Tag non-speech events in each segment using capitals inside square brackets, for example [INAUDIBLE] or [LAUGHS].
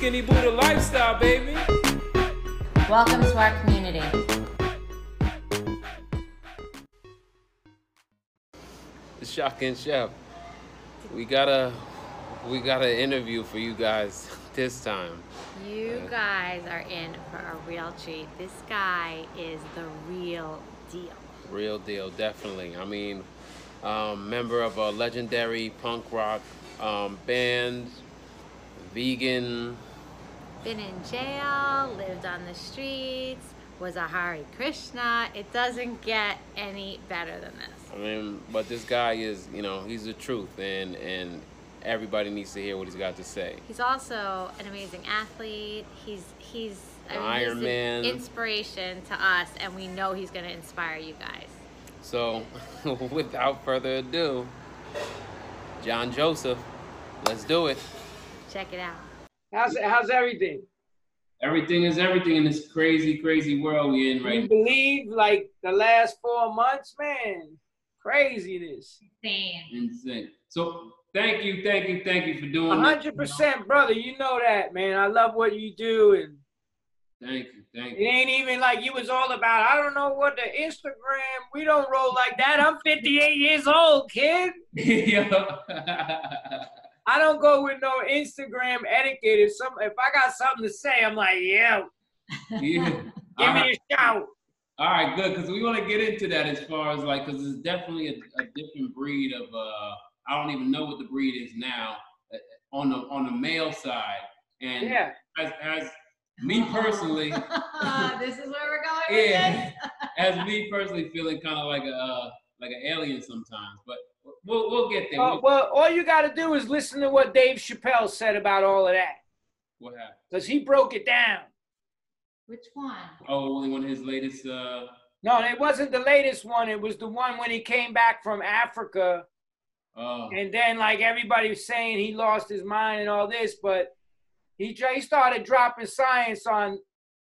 skinny Buddha lifestyle, baby. Welcome to our community. The Shocking Chef. We got a we got an interview for you guys [LAUGHS] this time. You guys are in for a real treat. This guy is the real deal. Real deal, definitely. I mean, um, member of a legendary punk rock um, band, vegan. Been in jail, lived on the streets, was a Hare Krishna. It doesn't get any better than this. I mean, but this guy is, you know, he's the truth, and and everybody needs to hear what he's got to say. He's also an amazing athlete. He's he's I mean, Iron Man. inspiration to us, and we know he's going to inspire you guys. So, [LAUGHS] without further ado, John Joseph, let's do it. Check it out. How's how's everything? Everything is everything in this crazy, crazy world we in right You right believe like the last four months, man? Craziness. Insane. Insane. So, thank you, thank you, thank you for doing this. hundred percent, brother. You know that, man. I love what you do, and Thank you, thank you. it ain't even like you was all about. I don't know what the Instagram. We don't roll like that. I'm 58 years old, kid. [LAUGHS] [LAUGHS] I don't go with no Instagram etiquette. If some, if I got something to say, I'm like, yeah, yeah. give All right. me a shout. All right, good, because we want to get into that as far as like, because it's definitely a, a different breed of. uh I don't even know what the breed is now uh, on the on the male side, and Yeah. as as me personally, [LAUGHS] this is where we're going with yeah, as me personally feeling kind of like a uh, like an alien sometimes, but we'll we'll get there. Uh, We'll- well, all you got to do is listen to what Dave Chappelle said about all of that, what happened? because he broke it down. Which one? Oh, only one of his latest. uh No, it wasn't the latest one. It was the one when he came back from Africa, uh, and then like everybody was saying he lost his mind and all this, but he he started dropping science on.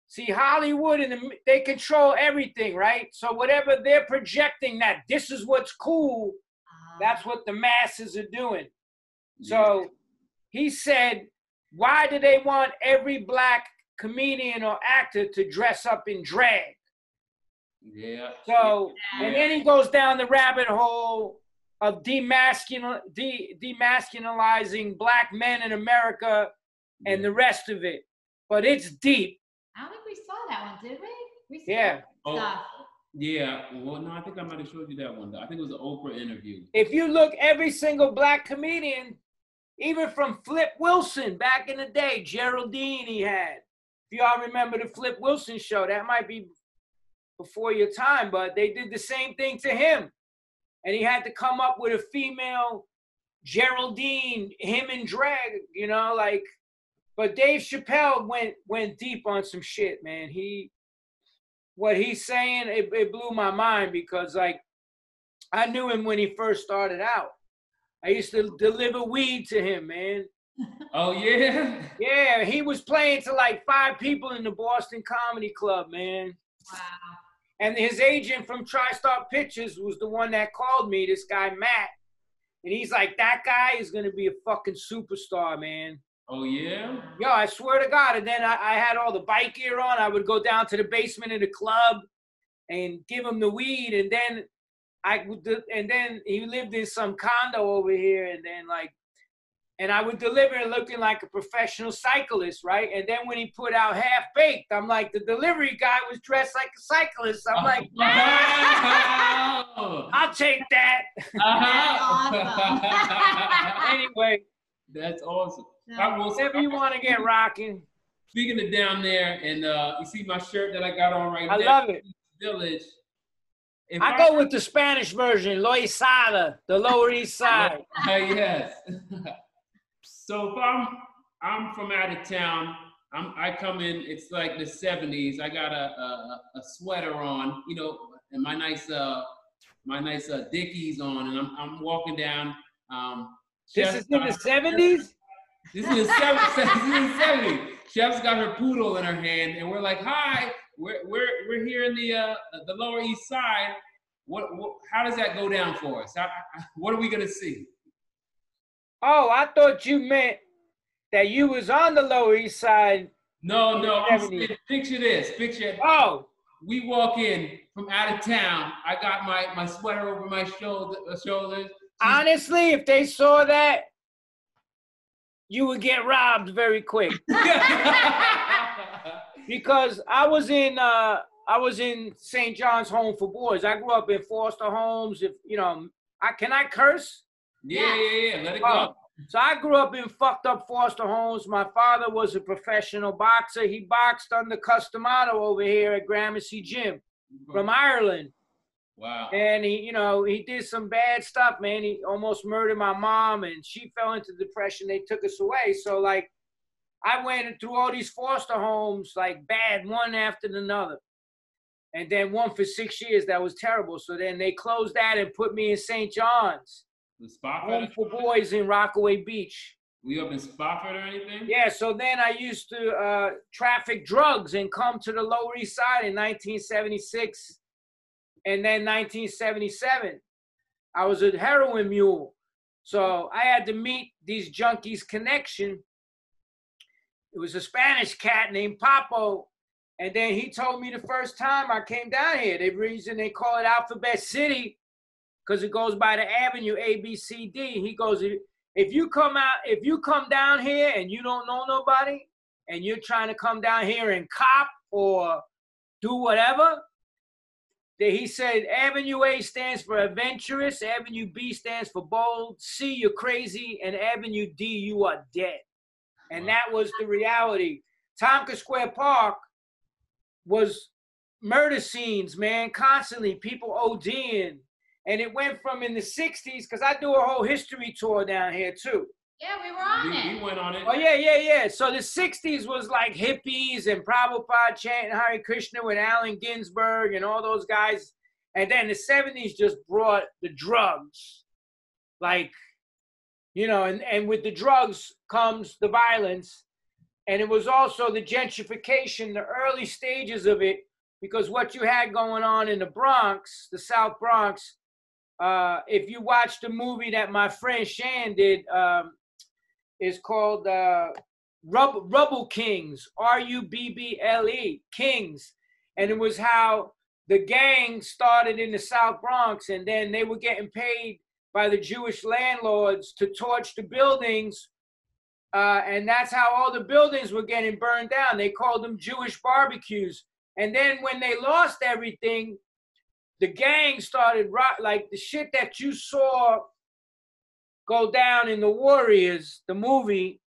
See, Hollywood and the, they control everything, right? So whatever they're projecting that this is what's cool, that's what the masses are doing. So he said, why do they want every black comedian or actor to dress up in drag? yeah. So, and then he goes down the rabbit hole of demasculin, de, demasculinizing black men in America and the rest of it. But it's deep. I don't think we saw that one, did we? We saw Yeah. Oh, stuff. Yeah. Well, no, I think I might have showed you that one. I think it was an Oprah interview. If you look, every single black comedian, even from Flip Wilson back in the day, Geraldine he had. If y'all remember the Flip Wilson show, that might be before your time, but they did the same thing to him. And he had to come up with a female Geraldine, him in drag, you know, like but Dave Chappelle went went deep on some shit, man. He what he's saying, it, it blew my mind because like I knew him when he first started out. I used to deliver weed to him, man. [LAUGHS] Oh yeah. Yeah, he was playing to like five people in the Boston Comedy Club, man. Wow. And his agent from TriStar Pictures was the one that called me, this guy Matt. And he's like, that guy is gonna be a fucking superstar, man. Oh yeah. Yo, I swear to God. And then I, I had all the bike gear on. I would go down to the basement of the club and give him the weed. And then I would, de- and then he lived in some condo over here. And then like, and I would deliver it looking like a professional cyclist, right? And then when he put out half baked, I'm like, the delivery guy was dressed like a cyclist. I'm like, [LAUGHS] Wow. I'll take that. Uh-huh. [LAUGHS] anyway, That's awesome. I will, whenever you want to get rocking, Speaking of down there, and uh, you see my shirt that I got on right I now. love it. Village. If I go with the Spanish version, Loisaida, the Lower East [LAUGHS] Side. Yes. [LAUGHS] so if I'm I'm from out of town, I'm I come in. It's like the '70s. I got a a, a sweater on, you know, and my nice uh my nice uh, Dickies on, and I'm I'm walking down. Um, This is in the got- seventies. This is the seventies. [LAUGHS] this is the '70s. Chef's got her poodle in her hand, and we're like, "Hi, we're we're we're here in the uh the Lower East Side. What, what how does that go down for us? How, what are we gonna see?" Oh, I thought you meant that you was on the Lower East Side. No, no. Saying, picture this. Picture. Oh, We walk in from out of town. I got my my sweater over my shoulder uh, shoulders. honestly, if they saw that, you would get robbed very quick. [LAUGHS] because I was in uh I was in St. John's Home for Boys. I grew up in foster homes. If you know, I can I curse? yeah, yeah, yeah. Let it go. So I grew up in fucked up foster homes. My father was a professional boxer. He boxed under Cus D'Amato over here at Gramercy Gym from Ireland. Wow. And he, you know, he did some bad stuff, man. He almost murdered my mom and she fell into depression. They took us away. So like I went through all these foster homes, like bad, one after another. And then one for six years, that was terrible. So then they closed that and put me in St. John's, The Spofford? home for boys in Rockaway Beach. Were you up in Spofford or anything? Yeah, so then I used to uh, traffic drugs and come to the Lower East Side in 1976 and then 1977. I was a heroin mule. So I had to meet these junkies connection. It was a Spanish cat named Papo. And then he told me the first time I came down here, the reason they call it Alphabet City, because it goes by the avenue A, B, C, D. He goes, if you come out, if you come down here and you don't know nobody, and you're trying to come down here and cop or do whatever, that he said Avenue A stands for adventurous, Avenue B stands for bold, C you're crazy, and Avenue D you are dead. And Wow. that was the reality. Tompkins Square Park was murder scenes, man, constantly people ODing. And it went from in the 60s, because I do a whole history tour down here too. Yeah, we were on We, we it. went on it. Oh yeah, yeah, yeah. So the '60s was like hippies and Prabhupada chanting Hare Krishna with Allen Ginsberg and all those guys, and then the '70s just brought the drugs, like, you know, and and with the drugs comes the violence, and it was also the gentrification, the early stages of it, because what you had going on in the Bronx, the South Bronx. Uh, if you watch the movie that my friend Shan did, um, is called uh, Rub- Rubble Kings, R U B B L E, Kings. And it was how the gang started in the South Bronx, and then they were getting paid by the Jewish landlords to torch the buildings. Uh, and that's how all the buildings were getting burned down. They called them Jewish barbecues. And then when they lost everything, the gang started rock like the shit that you saw go down in the Warriors, the movie,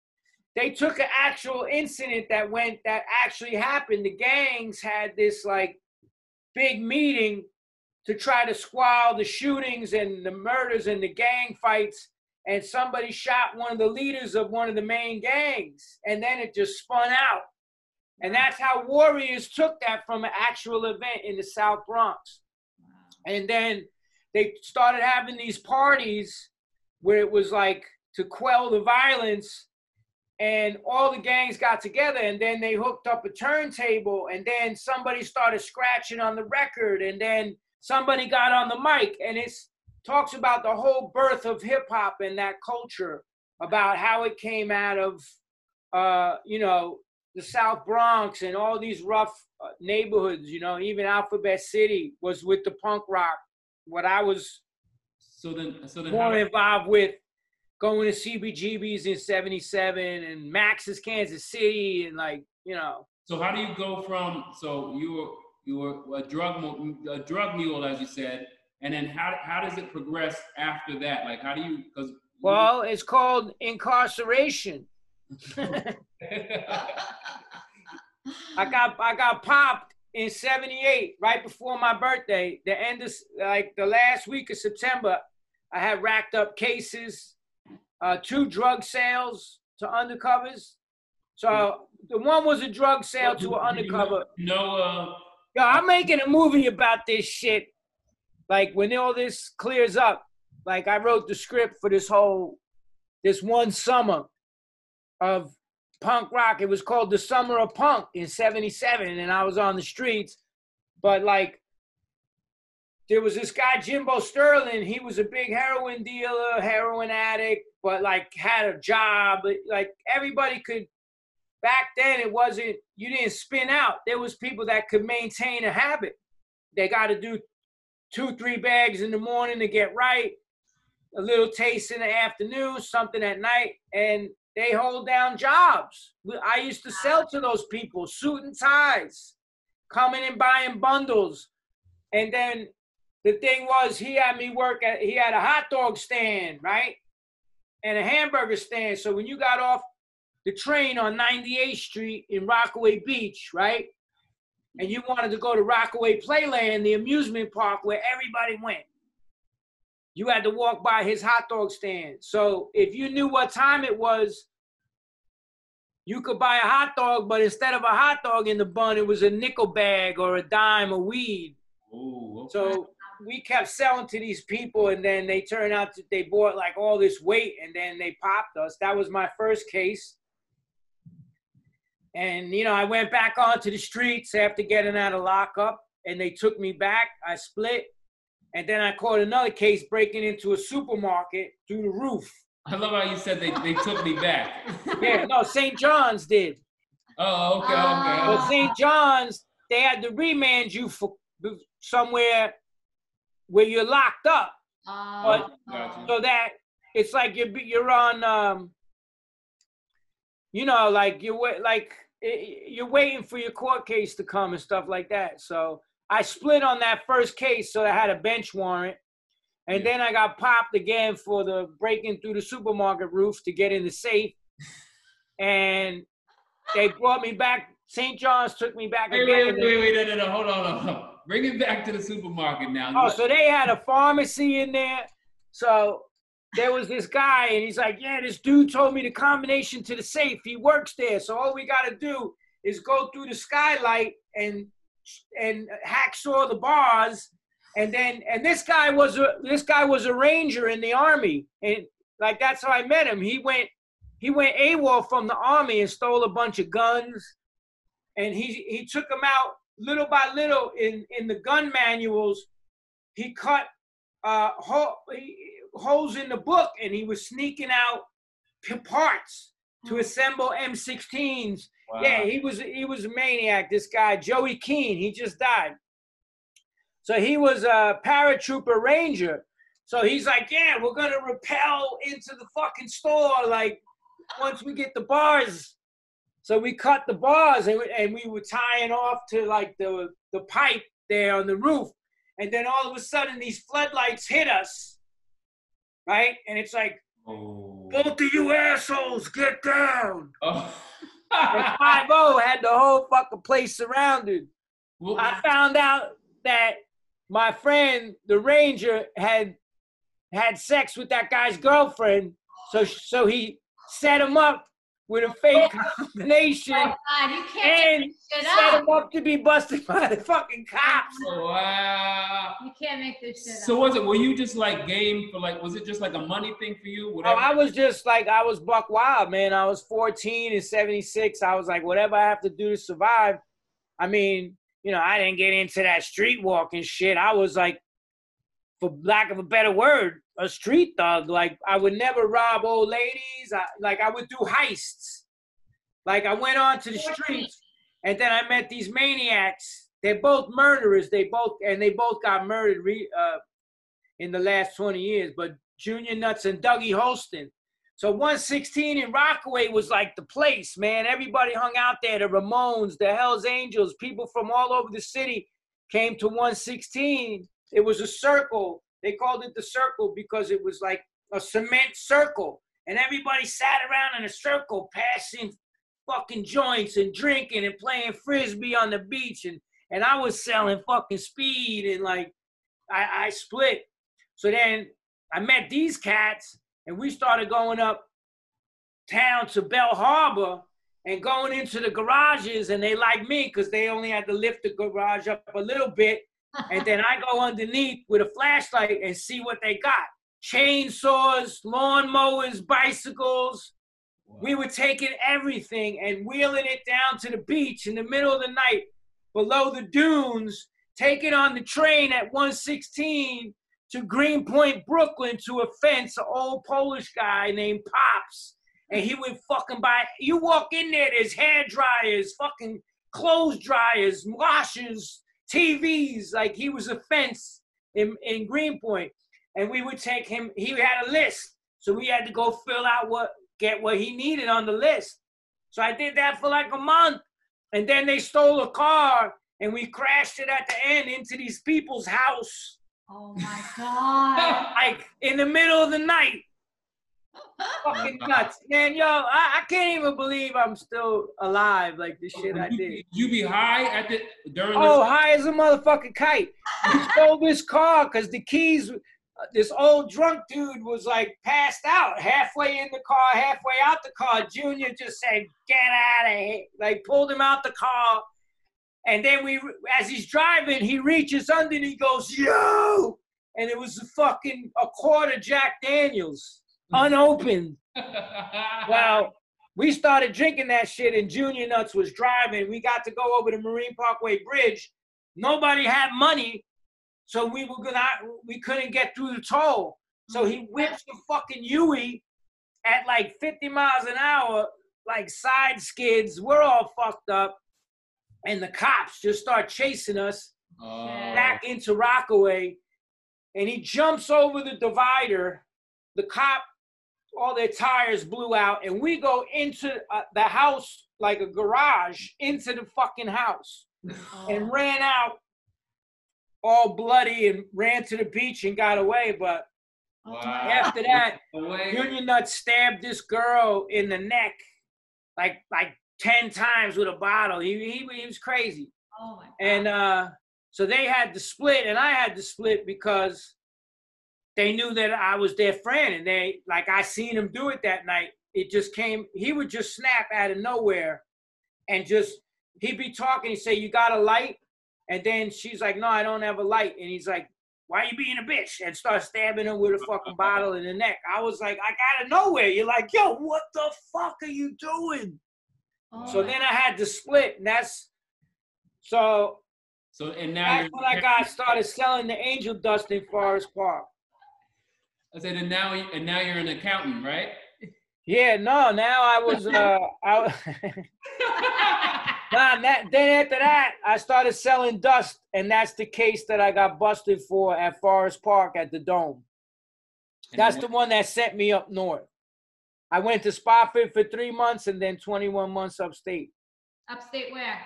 they took an actual incident that went that actually happened. The gangs had this like big meeting to try to squall the shootings and the murders and the gang fights. And somebody shot one of the leaders of one of the main gangs, and then it just spun out. And that's how Warriors took that from an actual event in the South Bronx. And then they started having these parties where it was like to quell the violence and all the gangs got together and then they hooked up a turntable and then somebody started scratching on the record and then somebody got on the mic and it talks about the whole birth of hip hop and that culture about how it came out of uh, you know the South Bronx and all these rough uh, neighborhoods you know even Alphabet City was with the punk rock. What I was So then, so then, more how, involved with going to CBGBs in 77 and Max's Kansas City and like, you know, so how do you go from? So you were you were a drug a drug mule, as you said, and then how how does it progress after that? Like how do you? Because well, it's called incarceration. [LAUGHS] I got I got popped in 78 right before my birthday. The end of like the last week of September, I had racked up cases, uh, two drug sales to undercovers. So the one was a drug sale to an undercover. No, uh, Yo, I'm making a movie about this shit. Like when all this clears up, like I wrote the script for this whole, this one summer of punk rock. It was called the Summer of Punk in '77, and I was on the streets. But like, there was this guy Jimbo Sterling. He was a big heroin dealer, heroin addict, but like had a job. Like everybody could. Back then, it wasn't. You didn't spin out. There was people that could maintain a habit. They got to do two, three bags in the morning to get right, a little taste in the afternoon, something at night, and they hold down jobs. I used to sell to those people, suit and ties, coming and buying bundles. And then the thing was, he had me work at, he had a hot dog stand, right? And a hamburger stand. So when you got off the train on 98th Street in Rockaway Beach, right? And you wanted to go to Rockaway Playland, the amusement park where everybody went. You had to walk by his hot dog stand. So if you knew what time it was, you could buy a hot dog, but instead of a hot dog in the bun, it was a nickel bag or a dime of weed. Ooh, okay. So we kept selling to these people, and then they turned out that they bought like all this weight, and then they popped us. That was my first case. And you know, I went back onto the streets after getting out of lockup, and they took me back. I split, and then I caught another case breaking into a supermarket through the roof. I love how you said they, they took me back. Yeah, no, St. John's did. Oh, okay, okay. But St. John's, they had to remand you for somewhere where you're locked up. Oh, Gotcha. So that it's like you're you're on, um, you know, like you're wa- like i- you're waiting for your court case to come and stuff like that. So I split on that first case, so I had a bench warrant, and then I got popped again for the breaking through the supermarket roof to get in the safe, [LAUGHS] and they brought me back. St. John's took me back Wait, again. wait, wait, wait, no, no, no, hold on, hold on. Bring it back to the supermarket now. Oh, so they had a pharmacy in there. So there was this guy, and he's like, "Yeah, this dude told me the combination to the safe. He works there. So all we got to do is go through the skylight and and hacksaw the bars, and then and this guy was a this guy was a ranger in the army, and like that's how I met him. He went he went AWOL from the army and stole a bunch of guns, and he he took them out little by little in in the gun manuals. He cut uh, ho- he- holes in the book, and he was sneaking out p- parts to assemble M16s. Wow. Yeah, he was he was a maniac. This guy Joey Keene, he just died. So he was a paratrooper ranger. So he's like, yeah, we're gonna rappel into the fucking store like once we get the bars. So we cut the bars and we, and we were tying off to like the the pipe there on the roof, and then all of a sudden these floodlights hit us, right? And it's like, Oh. both of you assholes, get down. [LAUGHS] Oh. And Five O had the whole fucking place surrounded. Well, I found out that my friend, the ranger, had had sex with that guy's girlfriend. So so he set him up with a fake oh combination my God, you can't and make this shit set up. him up to be busted by the fucking cops. Oh, wow. You can't make this shit So up. was it? Were you just like game for like? Was it just like a money thing for you? Oh, Whatever. I was just like I was buck wild, man. I was 14 and 76. I was like, whatever I have to do to survive. I mean, you know, I didn't get into that street walking shit. I was like, for lack of a better word, a street thug. Like I would never rob old ladies. I, like I would do heists. Like I went onto the streets, and then I met these maniacs. They're both murderers. They both and they both got murdered re, uh, in the last 20 years. But Junior Nuts and Dougie Holston. So 116 in Rockaway was like the place, man. Everybody hung out there. The Ramones, the Hells Angels, people from all over the city came to 116. It was a circle. They called it the circle because it was like a cement circle. And everybody sat around in a circle passing fucking joints and drinking and playing frisbee on the beach. And, and I was selling fucking speed and like I, I split. So then I met these cats and we started going up town to Belle Harbor and going into the garages and they like me because they only had to lift the garage up a little bit and then I go underneath with a flashlight and see what they got. Chainsaws, lawnmowers, bicycles. We were taking everything and wheeling it down to the beach in the middle of the night below the dunes taking on the train at 116 to Greenpoint, Brooklyn, to a fence, an old Polish guy named Pops. And he would fucking buy, you walk in there, there's hair dryers, fucking clothes dryers, washers, TVs. Like he was a fence in, in Greenpoint. And we would take him, he had a list. So we had to go fill out what, get what he needed on the list. So I did that for like a month. And then they stole a car and we crashed it at the end into these people's house. Oh my god. [LAUGHS] like in the middle of the night. Fucking nuts. Man, yo, I, I can't even believe I'm still alive like the shit I did. You be high at the during Oh, high as a motherfucking kite. We [LAUGHS] stole this car because the keys, this old drunk dude was like passed out halfway in the car, halfway out the car. Junior just said, get out of here. Like pulled him out the car. And then we, as he's driving, he reaches under and he goes, yo! And it was a fucking a quarter Jack Daniels, unopened. [LAUGHS] Well, we started drinking that shit, and Junior Nuts was driving. We got to go over the Marine Parkway Bridge. Nobody had money, so we were gonna we couldn't get through the toll. So he whips the fucking Yui at like 50 miles an hour, like side skids. We're all fucked up, and the cops just start chasing us Oh. back into Rockaway, and he jumps over the divider. The cop, all their tires blew out, and we go into uh, the house like a garage into the fucking house, and ran out all bloody and ran to the beach and got away. But Oh Wow. after that, [LAUGHS] Junior Nut stabbed this girl in the neck, like like ten times with a bottle. He he, he was crazy. Oh my god. And uh, so they had to split, and I had to split because they knew that I was their friend, and they like I seen him do it that night. It just came. He would just snap out of nowhere, and just he'd be talking. He'd say, "You got a light?" And then she's like, "No, I don't have a light." And he's like, "Why you being a bitch?" And start stabbing her with a fucking [LAUGHS] bottle in the neck. I was like, "I got of nowhere." You're like, "Yo, what the fuck are you doing?" Oh So then I had to split, and that's so So and now that's when I got started selling the angel dust in Forest Park. I said and now and now you're an accountant, right? Yeah, no, now I was uh I [LAUGHS] nah, that, then after that I started selling dust, and that's the case that I got busted for at Forest Park at the Dome. That's the one that sent me up north. I went to Spofford for three months and then 21 months upstate. Upstate where?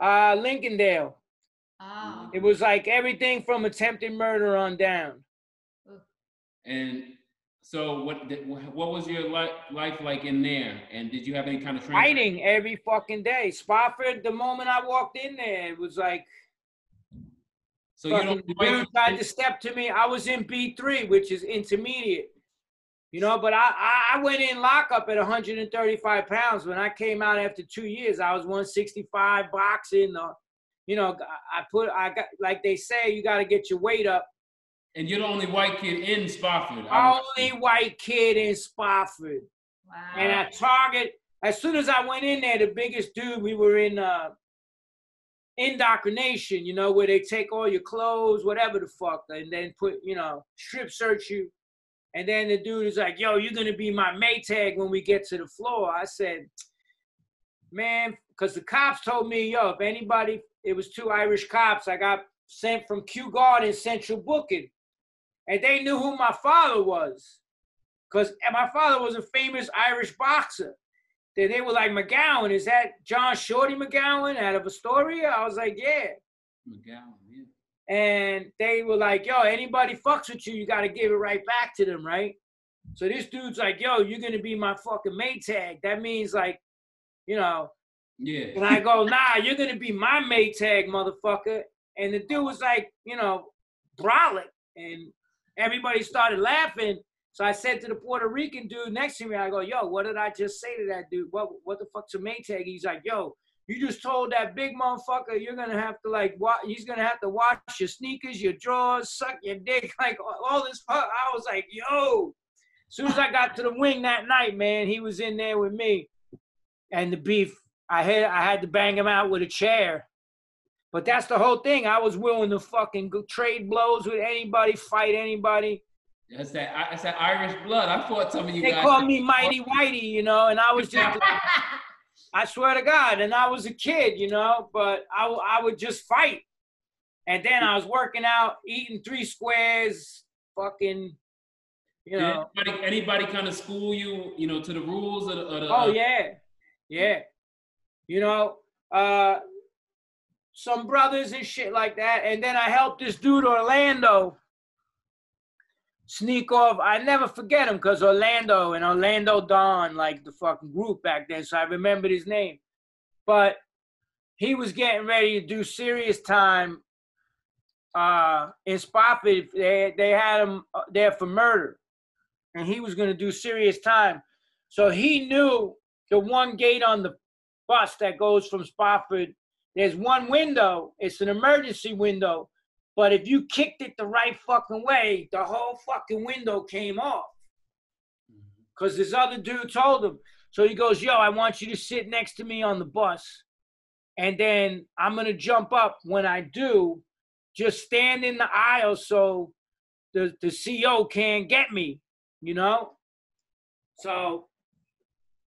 Uh Lincolndale. Oh. It was like everything from attempted murder on down. And so what what was your li- life like in there? And did you have any kind of training? fighting every fucking day. Spofford, the moment I walked in there, it was like So you don't dude tried to step to me. I was in B three, which is intermediate. You know, but I, I went in lockup at 135 pounds. When I came out after two years, I was 165 boxing. Uh, you know, I put I got like they say, you got to get your weight up. And you're the only white kid in Spofford. Only white kid in Spofford. Wow. And at Target, as soon as I went in there, the biggest dude, we were in uh, indoctrination, you know, where they take all your clothes, whatever the fuck, and then put, you know, strip search you. And then the dude is like, yo, you're gonna be my Maytag when we get to the floor. I said, man, because the cops told me, yo, if anybody, it was two Irish cops, I got sent from Kew Garden Central Booking. And they knew who my father was. Because my father was a famous Irish boxer. They, they were like, McGowan, is that John Shorty McGowan out of Astoria? I was like, yeah. McGowan, yeah. And they were like, yo, anybody fucks with you, you got to give it right back to them, right? So this dude's like, yo, you're going to be my fucking Maytag. That means like, you know, Yeah. and I go, [LAUGHS] nah, you're going to be my Maytag, motherfucker. And the dude was like, you know, brolic. And everybody started laughing. So I said to the Puerto Rican dude next to me, I go, yo, what did I just say to that dude? What what the fuck's a Maytag? He's like, yo, you just told that big motherfucker you're gonna have to like wa- he's gonna have to wash your sneakers, your drawers, suck your dick, [LAUGHS] like all this fuck. I was like, yo. As soon as I got to the wing that night, man, he was in there with me. And the beef, I had I had to bang him out with a chair. But that's the whole thing. I was willing to fucking go trade blows with anybody, fight anybody. That's that. That's that Irish blood. I fought some of you They guys. They called me Mighty Whitey, you know, and I was just, [LAUGHS] I swear to God, and I was a kid, you know, but I, I would just fight. And then I was working out, eating three squares, fucking, you Did know. anybody, anybody kind of school you, you know, to the rules of the? Of the Oh yeah, yeah. You know, uh, some brothers and shit like that. And then I helped this dude Orlando sneak off. I never forget him because Orlando and Orlando Dawn, like the fucking group back then. So I remembered his name. But he was getting ready to do serious time uh, in Spofford. They they had him uh, there for murder, and he was going to do serious time. So he knew the one gate on the bus that goes from Spofford. There's one window. It's an emergency window, but if you kicked it the right fucking way, the whole fucking window came off. Cause this other dude told him. So he goes, "Yo, I want you to sit next to me on the bus, and then I'm gonna jump up. When I do, just stand in the aisle so the the CO can't get me. You know." So,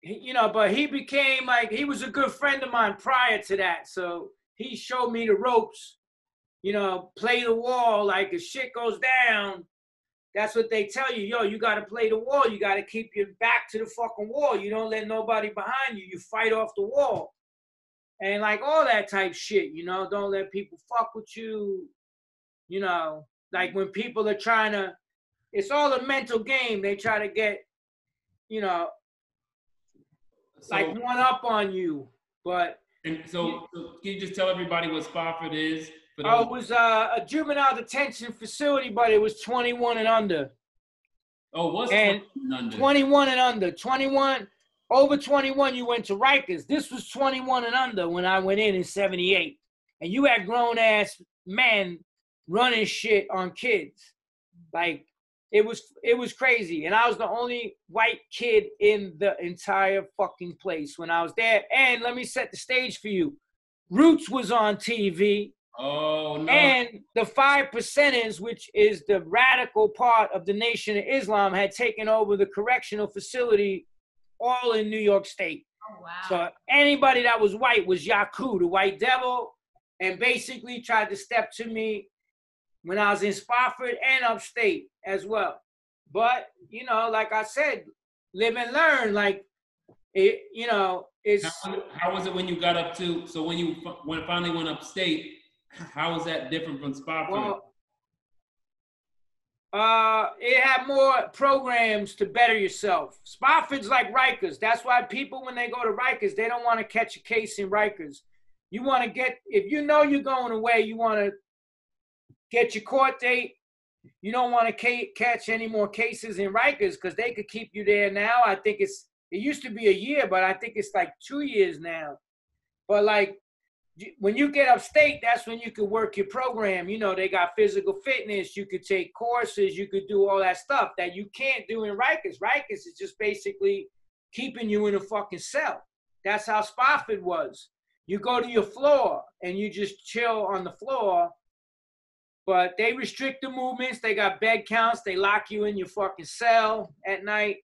you know, but he became like he was a good friend of mine prior to that. So he showed me the ropes. You know, play the wall. Like if shit goes down, that's what they tell you. Yo, you gotta play the wall. You gotta keep your back to the fucking wall. You don't let nobody behind you. You fight off the wall. And like all that type shit, you know, don't let people fuck with you. You know, like when people are trying to, it's all a mental game. They try to get, you know, So, like one up on you. But and so, so can you just tell everybody what Spofford is? For oh, it was uh, a juvenile detention facility, but it was 21 and under. oh, what's and under? 21 and under. 21, over 21, you went to Rikers. This was 21 and under when I went in in 78. And you had grown ass men running shit on kids. Like, it was it was crazy. And I was the only white kid in the entire fucking place when I was there. And let me set the stage for you. Roots was on TV. Oh no. And the five percenters, which is the radical part of the Nation of Islam, had taken over the correctional facility all in New York State. Oh, wow. So anybody that was white was Yakub, the white devil, and basically tried to step to me when I was in Spofford and upstate as well. But, you know, like I said, live and learn. Like, it, you know, it's. how, how was it when you got up to? So when you when finally went upstate, how was that different from Spofford? Well, uh, it had more programs to better yourself. Spofford's like Rikers. That's why people, when they go to Rikers, they don't want to catch a case in Rikers. You want to get, if you know you're going away, you want to get your court date. You don't want to ca- catch any more cases in Rikers because they could keep you there now. I think it's, it used to be a year, but I think it's like two years now. But like, when you get upstate, that's when you could work your program. You know, they got physical fitness. You could take courses. You could do all that stuff that you can't do in Rikers. Rikers is just basically keeping you in a fucking cell. That's how Spofford was. You go to your floor and you just chill on the floor. But they restrict the movements. They got bed counts. They lock you in your fucking cell at night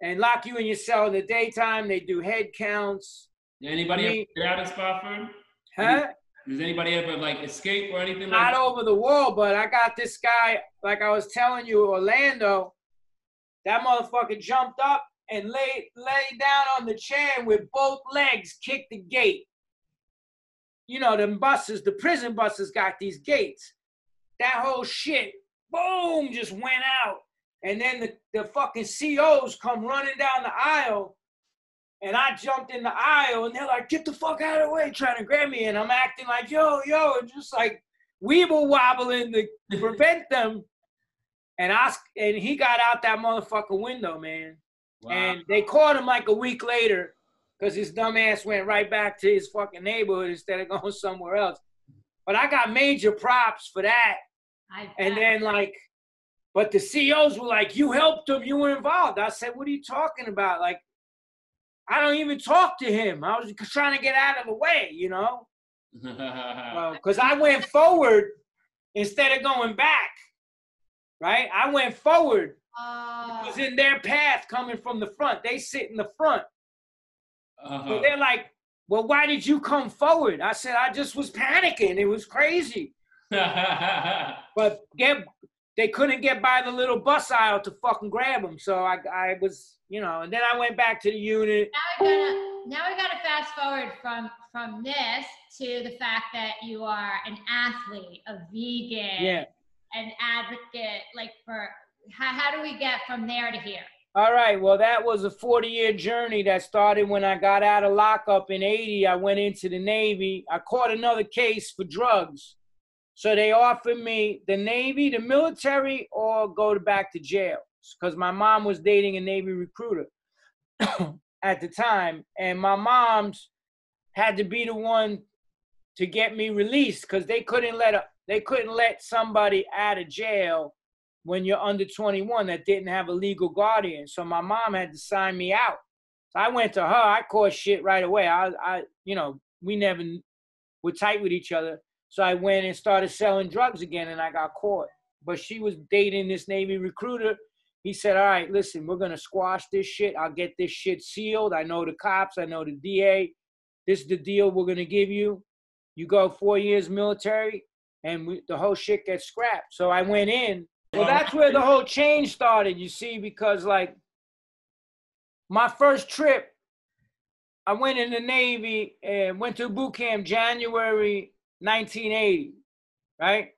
and lock you in your cell in the daytime. They do head counts. Anybody ever get out of Spofford? Huh? Does anybody ever like escape or anything like not that? over the wall, but I got this guy, like I was telling you, Orlando. That motherfucker jumped up and laid laid down on the chair and with both legs kicked the gate. You know, them buses, the prison buses got these gates. That whole shit, boom, just went out. And then the, the fucking COs come running down the aisle. And I jumped in the aisle and they're like, get the fuck out of the way, trying to grab me. And I'm acting like, yo, yo, and just like weeble wobbling to prevent them. And I and he got out that motherfucking window, man. Wow. And they caught him like a week later because his dumb ass went right back to his fucking neighborhood instead of [LAUGHS] going somewhere else. But I got major props for that. I And then like, but the COs were like, "You helped him. You were involved." I said, "What are you talking about? Like, I don't even talk to him. I was trying to get out of the way, you know." [LAUGHS] Because I went forward instead of going back. Right? I went forward. It Oh. was in their path coming from the front. They sit in the front. So Uh-huh. they're like, well, why did you come forward? I said, I just was panicking. It was crazy. [LAUGHS] But get, they couldn't get by the little bus aisle to fucking grab them. So I, I was, you know, and then I went back to the unit. Now we gotta now we gotta fast forward from from this to the fact that you are an athlete, a vegan, Yeah. an advocate, like for how, how do we get from there to here? All right. Well, that was a 40 year journey that started when I got out of lockup in 80. I went into the Navy. I caught another case for drugs. So they offered me the Navy, the military, or go back to jail because my mom was dating a Navy recruiter [CLEARS THROAT] at the time. And my mom's had to be the one to get me released because they couldn't let a, they couldn't let somebody out of jail when you're under 21 that didn't have a legal guardian. So my mom had to sign me out. So I went to her. I caught shit right away. I, I, you know, we never were tight with each other. So I went and started selling drugs again, and I got caught. But she was dating this Navy recruiter. He said, "All right, listen, we're gonna squash this shit. I'll get this shit sealed. I know the cops. I know the DA. This is the deal we're gonna give you. You go four years military, and we, the whole shit gets scrapped." So I went in. Well, that's where the whole change started, you see, because like my first trip, I went in the Navy and went to boot camp January 1980, right?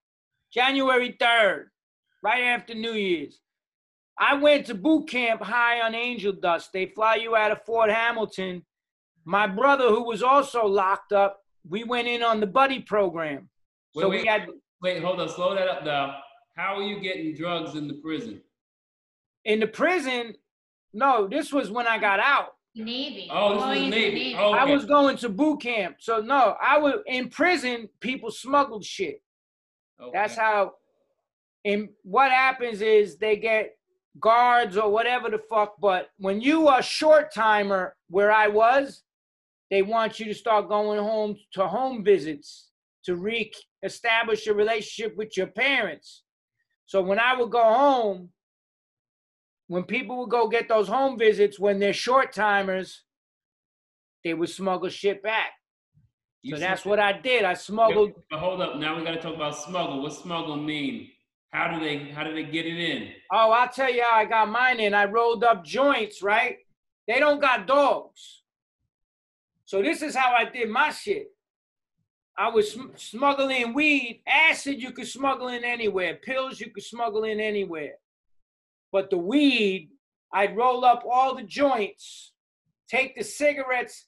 January 3rd, right after New Year's. I went to boot camp high on angel dust. They fly you out of Fort Hamilton. My brother, who was also locked up, we went in on the buddy program. So Wait, we had Wait, hold on, slow that up now. How are you getting drugs in the prison? in the prison. No, this was when I got out. The Navy. Oh, this Going was into the Navy. Oh, I was going to boot camp. So no, I was in prison. People smuggled shit. Okay. That's how. And what happens is they get guards or whatever the fuck. But when you are short timer, where I was, they want you to start going home to home visits to re-establish a relationship with your parents. So when I would go home, when people would go get those home visits when they're short timers, they would smuggle shit back. You So that's what I did. I smuggled. But hold up, now we gotta talk about smuggle. What smuggle mean? How do they how do they get it in? Oh, I'll tell you how I got mine in. I rolled up joints, right? They don't got dogs. So this is how I did my shit. I was sm- smuggling weed. Acid you could smuggle in anywhere. Pills you could smuggle in anywhere. But the weed, I'd roll up all the joints, take the cigarettes.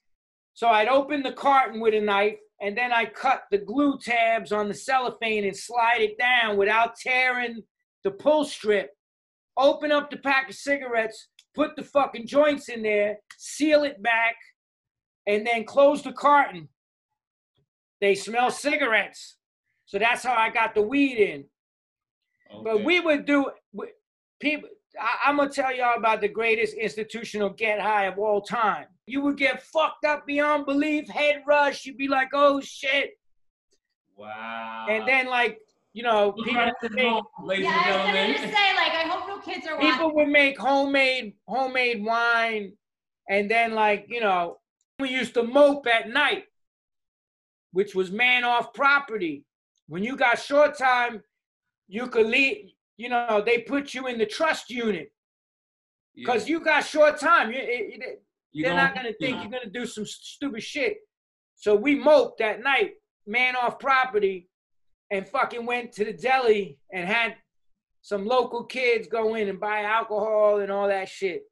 So I'd open the carton with a knife, and then I cut the glue tabs on the cellophane and slide it down without tearing the pull strip. Open up the pack of cigarettes, put the fucking joints in there, seal it back, and then close the carton. They smell cigarettes. So that's how I got the weed in. But we would do people. I, I'm gonna tell y'all about the greatest institutional get high of all time. You would get fucked up beyond belief, head rush. You'd be like, "Oh shit!" Wow. And then like you know, Look people right would at make, home, ladies Yeah, I was gonna gentlemen. say, like, I hope no kids are watching. people would make homemade homemade wine, and then like you know, we used to mope at night, which was man off property. When you got short time, you could leave. You know, they put you in the trust unit. because you got short time. You, it, it, You they're not gonna think you're gonna do some stupid shit. So we moped that night, man off property, and fucking went to the deli and had some local kids go in and buy alcohol and all that shit.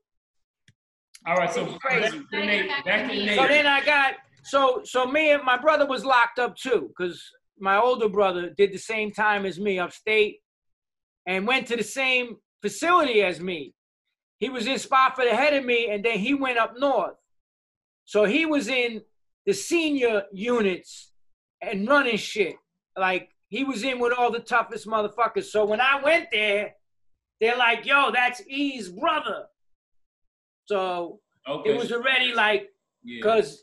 All right, so crazy. back to the Navy. Back to the Navy. So then I got so so me and my brother was locked up too, because my older brother did the same time as me upstate and went to the same facility as me. He was in Spofford ahead of me, and then he went up north. So he was in the senior units and running shit. Like he was in with all the toughest motherfuckers. So when I went there, they're like, yo, that's E's brother. So okay. it was already like yeah. because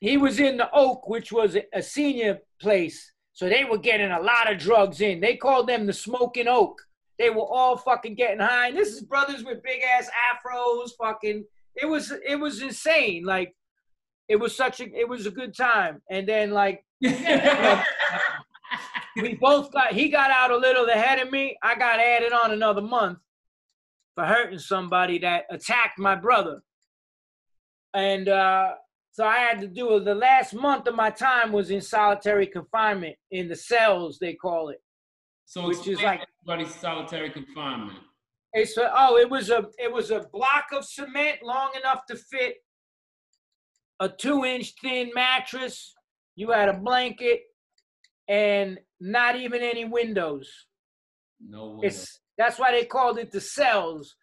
he was in the Oak, which was a senior place. So they were getting a lot of drugs in. They called them the Smoking Oak. They were all fucking getting high. And this is brothers with big ass afros, fucking. It was it was insane. Like it was such a it was a good time. And then like [LAUGHS] we both got he got out a little ahead of me. I got added on another month for hurting somebody that attacked my brother. And uh so I had to do it. The last month of my time was in solitary confinement in the cells, they call it. So which is like everybody's solitary confinement. It's a, oh, it was a it was a block of cement long enough to fit a two inch thin mattress. You had a blanket and not even any windows. No windows. It's that's why they called it the cells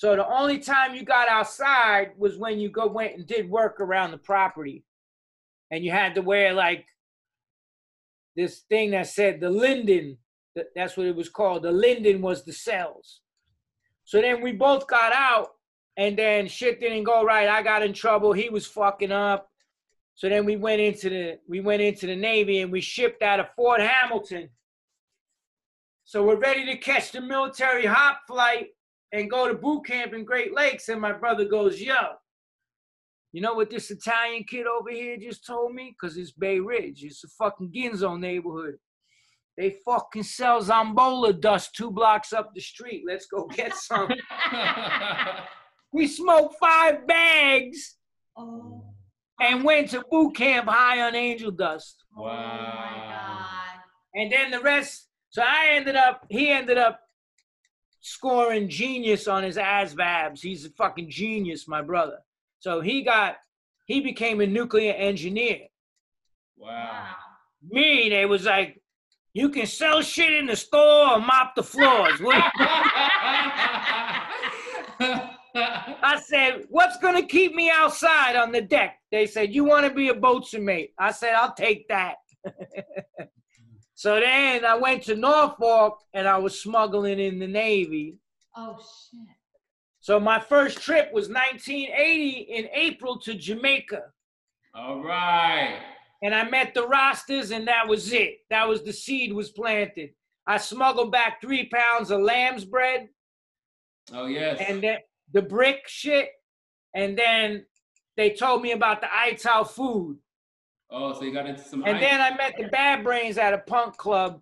so the only time you got outside was when you go went and did work around the property. And you had to wear like this thing that said the linden. That's what it was called. The linden was the cells. So then we both got out and then shit didn't go right. I got in trouble. He was fucking up. So then we went into the we went into the Navy and we shipped out of Fort Hamilton. So we're ready to catch the military hop flight and go to boot camp in Great Lakes. And my brother goes, Yo, you know what this Italian kid over here just told me? Because it's Bay Ridge. It's a fucking Ginzo neighborhood. They fucking sell Zambola dust two blocks up the street. Let's go get some. [LAUGHS] we smoked five bags oh. and went to boot camp high on angel dust. Wow. Oh my God. And then the rest, so I ended up, he ended up scoring genius on his ASVABs. He's a fucking genius, my brother. So he got, he became a nuclear engineer. Wow. Me, they was like, you can sell shit in the store or mop the floors. [LAUGHS] I said, what's gonna keep me outside on the deck? They said, you want to be a boatswain mate. I said, I'll take that. [LAUGHS] So then I went to Norfolk and I was smuggling in the Navy. Oh shit. So my first trip was 1980 in April to Jamaica. All right. And I met the Rastas and that was it. That was the seed was planted. I smuggled back three pounds of lamb's bread. Oh yes. And then the brick shit. And then they told me about the Ital food. Oh, so you got into some. And ice. then I met the Bad Brains at a punk club,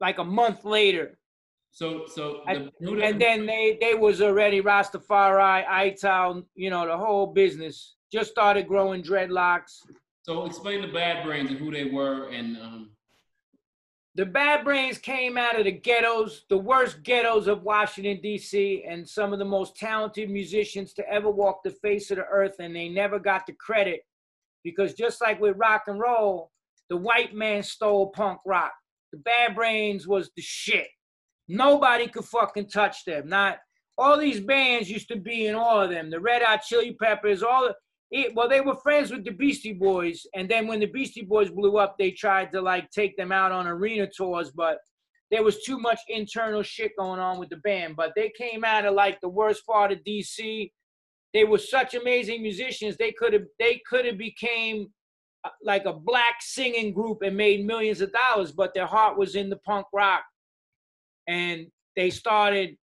like a month later. So, so the, I, and then they they was already Rastafari, Ital, you know, the whole business. Just started growing dreadlocks. So explain the Bad Brains and who they were, and um... the Bad Brains came out of the ghettos, the worst ghettos of Washington D.C., and some of the most talented musicians to ever walk the face of the earth, and they never got the credit because just like with rock and roll, the white man stole punk rock. The Bad Brains was the shit. Nobody could fucking touch them. Not all these bands used to be in all of them. The Red Hot Chili Peppers, all it, well, they were friends with the Beastie Boys, and then when the Beastie Boys blew up, they tried to like take them out on arena tours, but there was too much internal shit going on with the band. But they came out of like the worst part of DC they were such amazing musicians. They could have they could have became uh, like a black singing group and made millions of dollars, but their heart was in the punk rock. And they started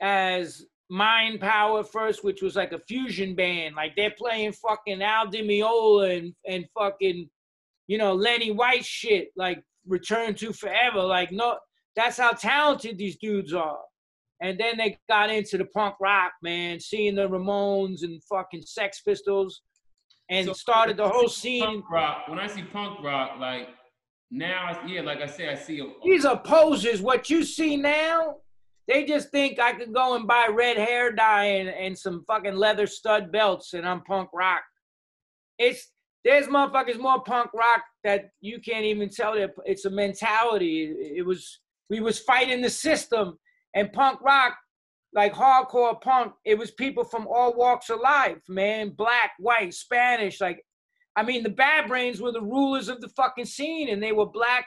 as Mind Power first, which was like a fusion band. Like they're playing fucking Al Di Meola and, and fucking, you know, Lenny White shit, like Return to Forever. Like, no, that's how talented these dudes are. And then they got into the punk rock, man, seeing the Ramones and fucking Sex Pistols, and so started the whole scene. Punk rock. When I see punk rock, like now, yeah, like I say, I see. A, These are. What you see now, they just think I could go and buy red hair dye and, and some fucking leather stud belts, and I'm punk rock. It's there's motherfuckers more punk rock that you can't even tell that it's a mentality. It, it was we was fighting the system and punk rock, like hardcore punk, it was people from all walks of life, man. Black, white, Spanish. Like, I mean, the Bad Brains were the rulers of the fucking scene, and they were black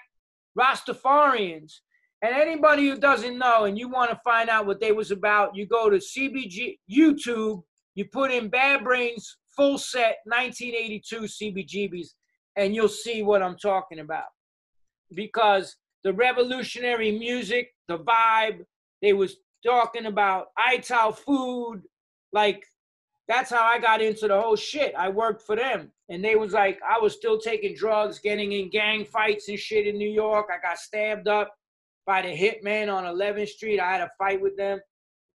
Rastafarians. And anybody who doesn't know and you want to find out what they was about, you go to CBG YouTube, you put in Bad Brains full set 1982 CBGBs, and you'll see what I'm talking about. Because the revolutionary music, the vibe, they was talking about Ital food, like that's how I got into the whole shit. I worked for them. And they was like, I was still taking drugs, getting in gang fights and shit in New York. I got stabbed up by the hitman on 11th Street. I had a fight with them.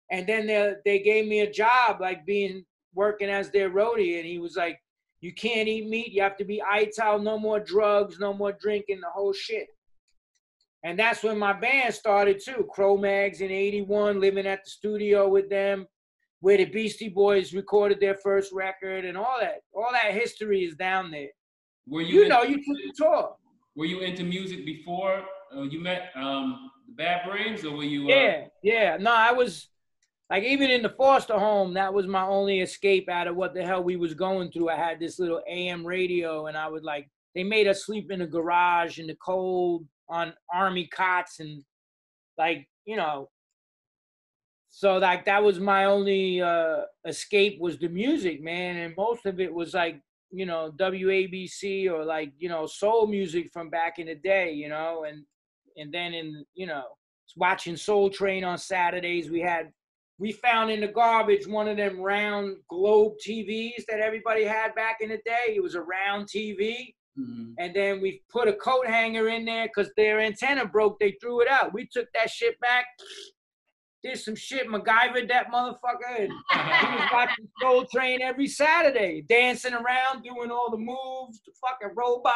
And then they, they gave me a job, like being working as their roadie. And he was like, you can't eat meat. You have to be ITAL, no more drugs, no more drinking, the whole shit. And that's when my band started too. Cro-Mags in 81, living at the studio with them, where the Beastie Boys recorded their first record and all that. All that history is down there. Were you, You know, you took the tour. were you into music before uh, you met um, the Bad Brains, or were you? Uh, Yeah, yeah. No, I was like even in the foster home, that was my only escape out of what the hell we was going through. I had this little AM radio and I would like they made us sleep in the garage in the cold on army cots and like, you know, so like that was my only uh escape was the music, man, and most of it was like, you know, WABC or like, you know, soul music from back in the day, you know, and and then in, you know, watching Soul Train on Saturdays. We had, we found in the garbage one of them round globe TVs that everybody had back in the day. It was a round TV. mhm. And then we put a coat hanger in there because their antenna broke. They threw it out. We took that shit back, did some shit, MacGyvered that motherfucker. And [LAUGHS] he was watching Soul Train every Saturday, dancing around, doing all the moves, the fucking robot,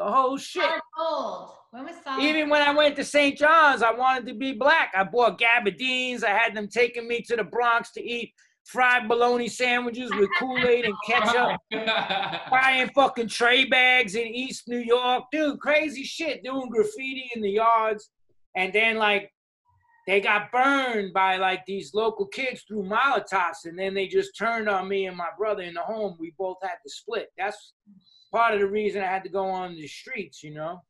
the whole shit. Solid Gold. When was Solid Even when I went to St. John's, I wanted to be black. I bought gabardines. I had them taking me to the Bronx to eat fried bologna sandwiches with Kool-Aid and ketchup. [LAUGHS] Buying fucking tray bags in East New York. Dude, crazy shit. Doing graffiti in the yards. And then like they got burned by like these local kids through Molotovs. And then they just turned on me and my brother in the home. We both had to split. That's part of the reason I had to go on the streets, you know.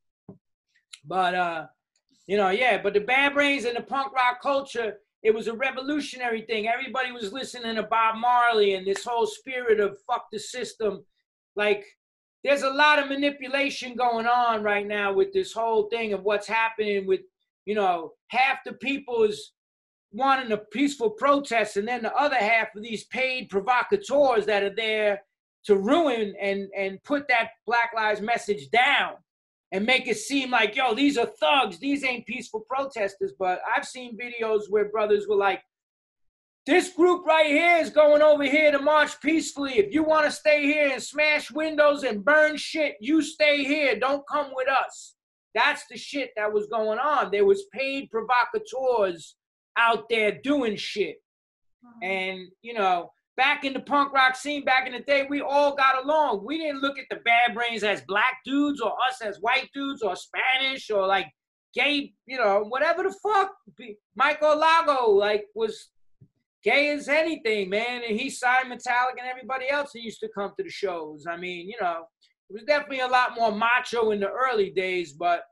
But uh, you know, yeah, but the bad brains and the punk rock culture, it was a revolutionary thing. Everybody was listening to Bob Marley and this whole spirit of fuck the system. Like, there's a lot of manipulation going on right now with this whole thing of what's happening with, you know, half the people is wanting a peaceful protest, and then the other half of these paid provocateurs that are there to ruin and and put that Black Lives message down and make it seem like, yo, these are thugs. These ain't peaceful protesters. But I've seen videos where brothers were like, this group right here is going over here to march peacefully. If you want to stay here and smash windows and burn shit, you stay here. Don't come with us. That's the shit that was going on. There was paid provocateurs out there doing shit. And, you know, back in the punk rock scene back in the day, we all got along. We didn't look at the bad brains as black dudes or us as white dudes or Spanish or like gay, you know, whatever the fuck. Michael Alago like was gay as anything, man. And he signed Metallica and everybody else that used to come to the shows. I mean, you know, it was definitely a lot more macho in the early days, but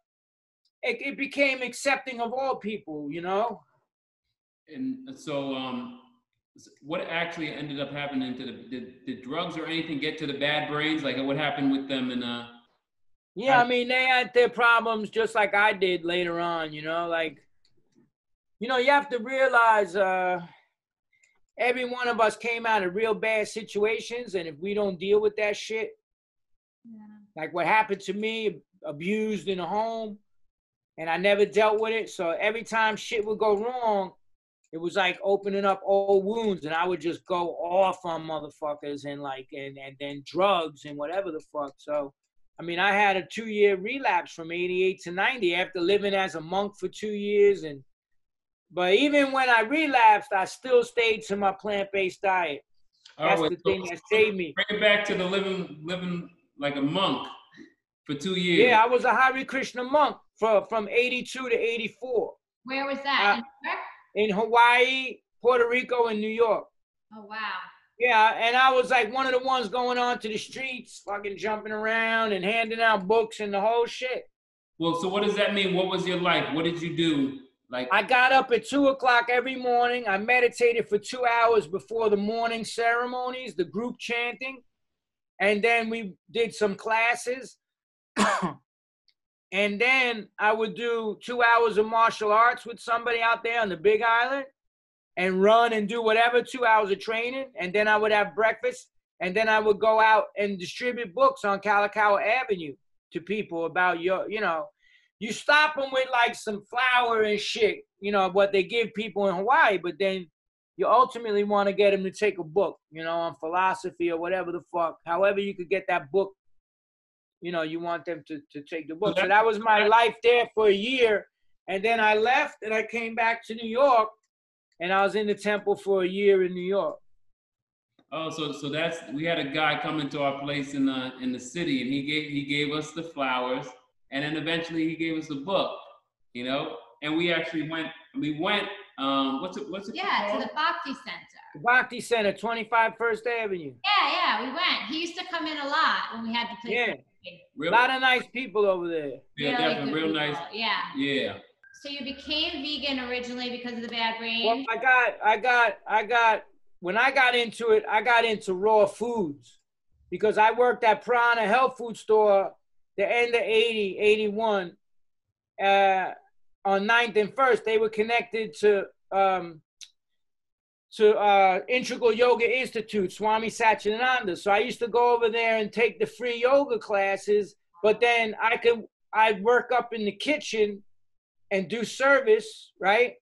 it, it became accepting of all people, you know? And so, um, what actually ended up happening to the did, did drugs or anything get to the Bad Brains? Like what happened with them? And uh, Yeah, I- I mean, they had their problems just like I did later on, you know, like, you know, you have to realize uh, every one of us came out of real bad situations. And if we don't deal with that shit, like what happened to me, abused in the home, and I never dealt with it. So every time shit would go wrong, it was like opening up old wounds, and I would just go off on motherfuckers and like and and then drugs and whatever the fuck. So, I mean, I had a two year relapse from '88 to '90 after living as a monk for two years, and but even when I relapsed, I still stayed to my plant based diet. That's oh, the so- thing that saved me. Bring it back to the living, living like a monk for two years. Yeah, I was a Hare Krishna monk for, from 82 to 84 Where was that? Uh, In New York? in Hawaii, Puerto Rico, and New York. Oh wow. Yeah, and I was like one of the ones going onto the streets, fucking jumping around and handing out books and the whole shit. Well, so what does that mean? What was your life? What did you do Like I got up at two o'clock every morning. I meditated for two hours before the morning ceremonies, the group chanting. And then we did some classes. [COUGHS] [COUGHS] and then I would do two hours of martial arts with somebody out there on the big island and run and do whatever, two hours of training. And then I would have breakfast. And then I would go out and distribute books on Kalakaua Avenue to people about your, you know, you stop them with like some flour and shit, you know, what they give people in Hawaii, but then you ultimately want to get them to take a book, you know, on philosophy or whatever the fuck. However, you could get that book, you know, you want them to, to take the book. So that was my life there for a year. And then I left and I came back to New York and I was in the temple for a year in New York. Oh, so so that's we had a guy come into our place in the in the city, and he gave he gave us the flowers, and then eventually he gave us a book, you know. And we actually went we went um what's it what's it Yeah, called? to the Bhakti Center. Bhakti Center, 25 First Avenue. Yeah, yeah, we went. He used to come in a lot when we had the place. Yeah. A lot of nice people over there. yeah, Really definitely real people. nice. Yeah. Yeah. So you became vegan originally because of the bad brain. Well, I got, I got, I got, when I got into it, I got into raw foods because I worked at Prana Health Food Store the end of 80, 81. Uh, on 9th and 1st, they were connected to um, to uh, Integral Yoga Institute, Swami Satchidananda. So I used to go over there and take the free yoga classes, but then I could I'd work up in the kitchen and do service, right?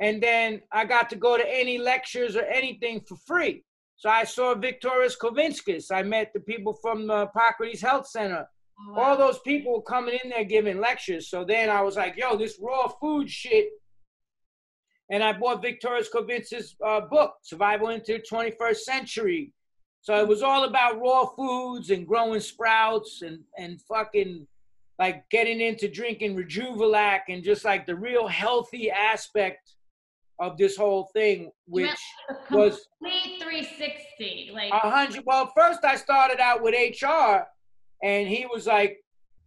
And then I got to go to any lectures or anything for free. So I saw Viktoras Kulvinskas. I met the people from the Hippocrates Health Center. Oh, wow. All those people were coming in there giving lectures. So then I was like, yo, this raw food shit. And I bought Viktoras Kulvinskas' uh, book, Survival into the 21st Century. So it was all about raw foods and growing sprouts and, and fucking like getting into drinking Rejuvelac and just like the real healthy aspect of this whole thing, which A was complete 360. Like a hundred. Well, first I started out with HR, and he was like,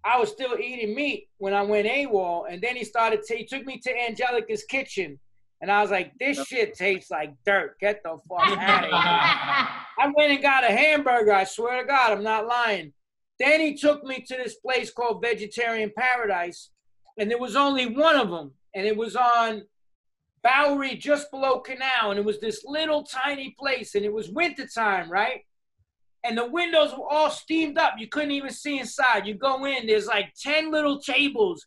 I was still eating meat when I went AWOL, and then he started. He took me to Angelica's kitchen, and I was like, this shit tastes like dirt. Get the fuck [LAUGHS] out of here. I went and got a hamburger. I swear to God, I'm not lying. Then he took me to this place called Vegetarian Paradise, and there was only one of them, and it was on Bowery, just below Canal, and it was this little tiny place, and it was wintertime, right? And the windows were all steamed up. You couldn't even see inside. You go in, there's like 10 little tables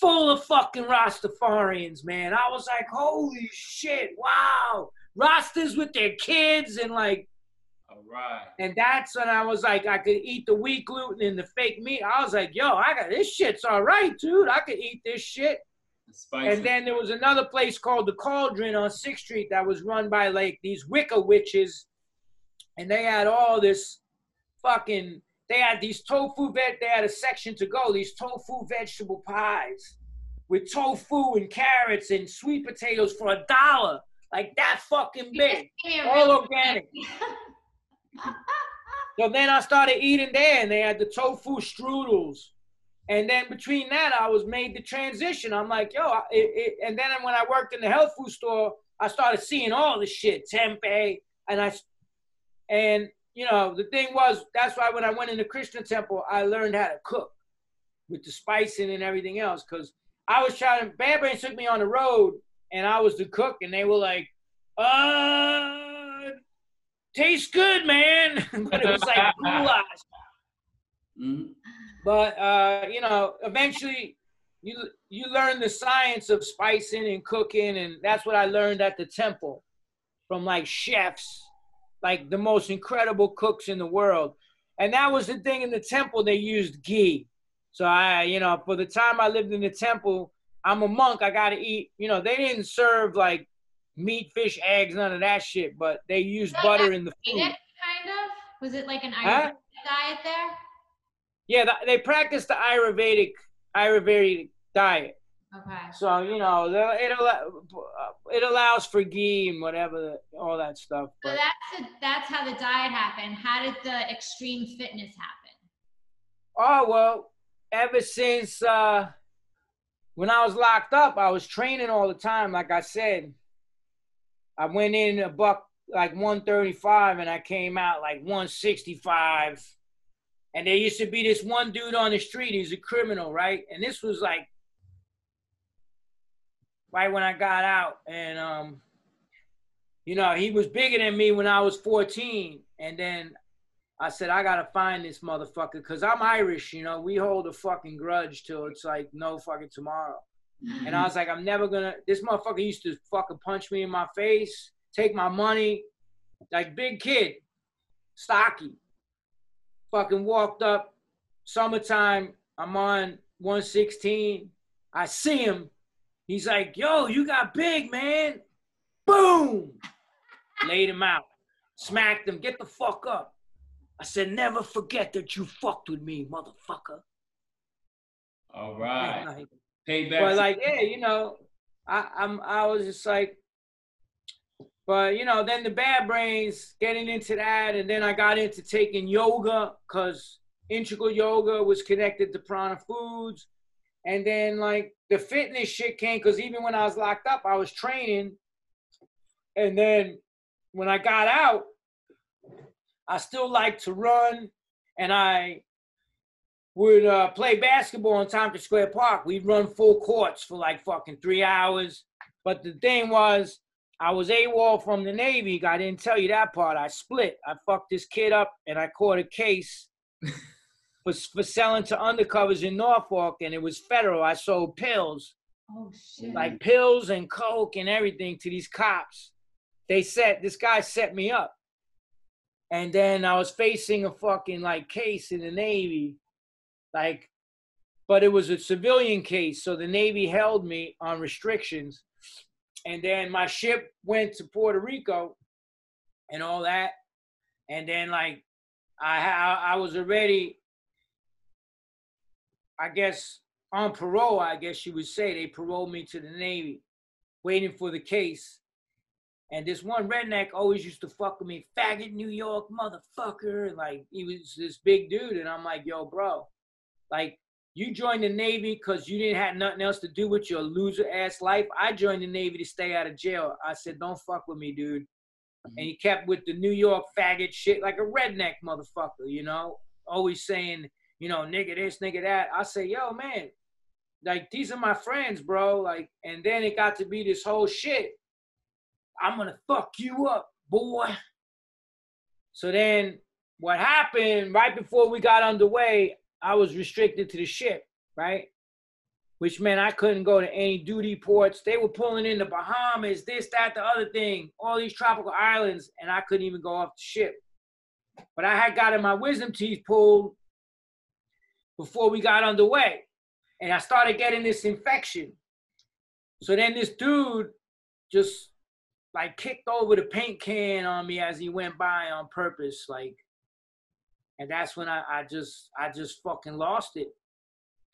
full of fucking Rastafarians, man. I was like, holy shit, wow. Rastas with their kids and like All right. and that's when I was like, I could eat the wheat gluten and the fake meat. I was like, yo, I got this shit's all right, dude. I could eat this shit. And then there was another place called the Cauldron on Sixth Street that was run by like these Wicca witches, and they had all this fucking. They had these tofu veg. They had a section to go. These tofu vegetable pies with tofu and carrots and sweet potatoes for a dollar, like that fucking big, all organic. [LAUGHS] So then I started eating there, and they had the tofu strudels. And then between that, I was made the transition. I'm like, yo, it, it, and then when I worked in the health food store, I started seeing all this shit, tempeh, and I, and you know, the thing was, that's why when I went in the Krishna temple, I learned how to cook with the spicing and everything else, because I was trying to, Bad Brains took me on the road, and I was the cook, and they were like, uh, tastes good, man, [LAUGHS] but it was like [LAUGHS] goulash. Mhm. But uh, you know, eventually you you learn the science of spicing and cooking, and that's what I learned at the temple from like chefs, like the most incredible cooks in the world. And that was the thing in the temple, they used ghee. So I, you know, for the time I lived in the temple, I'm a monk, I gotta eat, you know, they didn't serve like meat, fish, eggs, none of that shit, but they used butter in the food. Kind of? Was it like an Huh? Ayurvedic diet there? Yeah, they practice the Ayurvedic Ayurvedic diet. Okay. So you know, it it allows for ghee and whatever, all that stuff. So But that's the, that's how the diet happened. How did the extreme fitness happen? oh well, ever since uh, when I was locked up, I was training all the time. Like I said, I went in a buck like 135 and I came out like 165. And there used to be this one dude on the street, he's a criminal, right? And this was like right when I got out. And um, you know, he was bigger than me when I was 14. And then I said, I gotta find this motherfucker because I'm Irish, you know, we hold a fucking grudge till it's like no fucking tomorrow. And I was like, I'm never gonna this motherfucker used to fucking punch me in my face, take my money, like big kid, stocky. Fucking walked up, summertime, I'm on 116. I see him. He's like, yo, you got big, man. Boom! Laid him out. Smacked him. Get the fuck up. I said, never forget that you fucked with me, motherfucker. All right. [LAUGHS] Like, Payback. but like, yeah, you know, I, I'm I was just like, but you know, then the bad brains getting into that, and then I got into taking yoga because integral yoga was connected to prana foods, and then like the fitness shit came because even when I was locked up, I was training, and then when I got out, I still like to run, and I would uh, play basketball on Tompkins Square Park. We'd run full courts for like fucking three hours. But the thing was, I was AWOL from the Navy. I didn't tell you that part. I split. I fucked this kid up, and I caught a case [LAUGHS] for, for selling to undercovers in Norfolk, and it was federal. I sold pills, Oh shit. like pills and coke and everything to these cops. They set this guy set me up, and then I was facing a fucking like case in the Navy, like, but it was a civilian case, so the Navy held me on restrictions, and then my ship went to Puerto Rico, and all that, and then like, I ha- I was already, I guess on parole. I guess you would say they paroled me to the Navy, waiting for the case. And this one redneck always used to fuck with me, faggot New York motherfucker. And Like he was this big dude, and I'm like, yo, bro, like you joined the Navy because you didn't have nothing else to do with your loser ass life. I joined the Navy to stay out of jail. I said, don't fuck with me, dude. Mm-hmm. And he kept with the New York faggot shit like a redneck motherfucker, you know, always saying, you know, nigga this, nigga that. I say, yo, man, like these are my friends, bro. Like, and then it got to be this whole shit. I'm gonna fuck you up, boy. So then what happened right before we got underway, I was restricted to the ship, right? Which meant I couldn't go to any duty ports. They were pulling in the Bahamas, this, that, the other thing, all these tropical islands, and I couldn't even go off the ship. But I had gotten my wisdom teeth pulled before we got underway. And I started getting this infection. So then this dude just like kicked over the paint can on me as he went by on purpose, like, and that's when I, I just I just fucking lost it.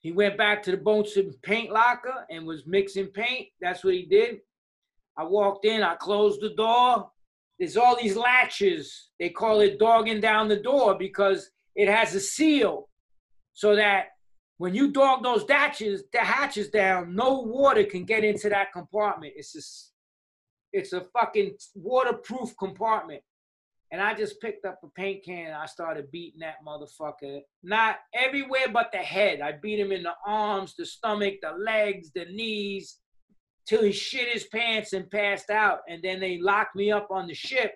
He went back to the bosun paint locker and was mixing paint. That's what he did. I walked in, I closed the door. There's all these latches. They call it dogging down the door because it has a seal so that when you dog those hatches, the hatches down, no water can get into that compartment. It's just it's a fucking waterproof compartment. And I just picked up a paint can and I started beating that motherfucker. Not everywhere but the head. I beat him in the arms, the stomach, the legs, the knees, till he shit his pants and passed out. And then they locked me up on the ship.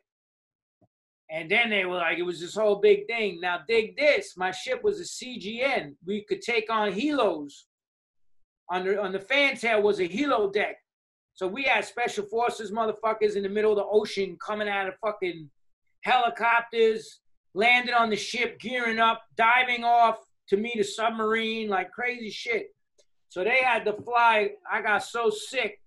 And then they were like, it was this whole big thing. Now dig this. My ship was a CGN. We could take on helos. On the on the fantail was a helo deck. So we had special forces motherfuckers in the middle of the ocean coming out of fucking helicopters, landing on the ship, gearing up, diving off to meet a submarine, like crazy shit. So they had to fly. I got so sick,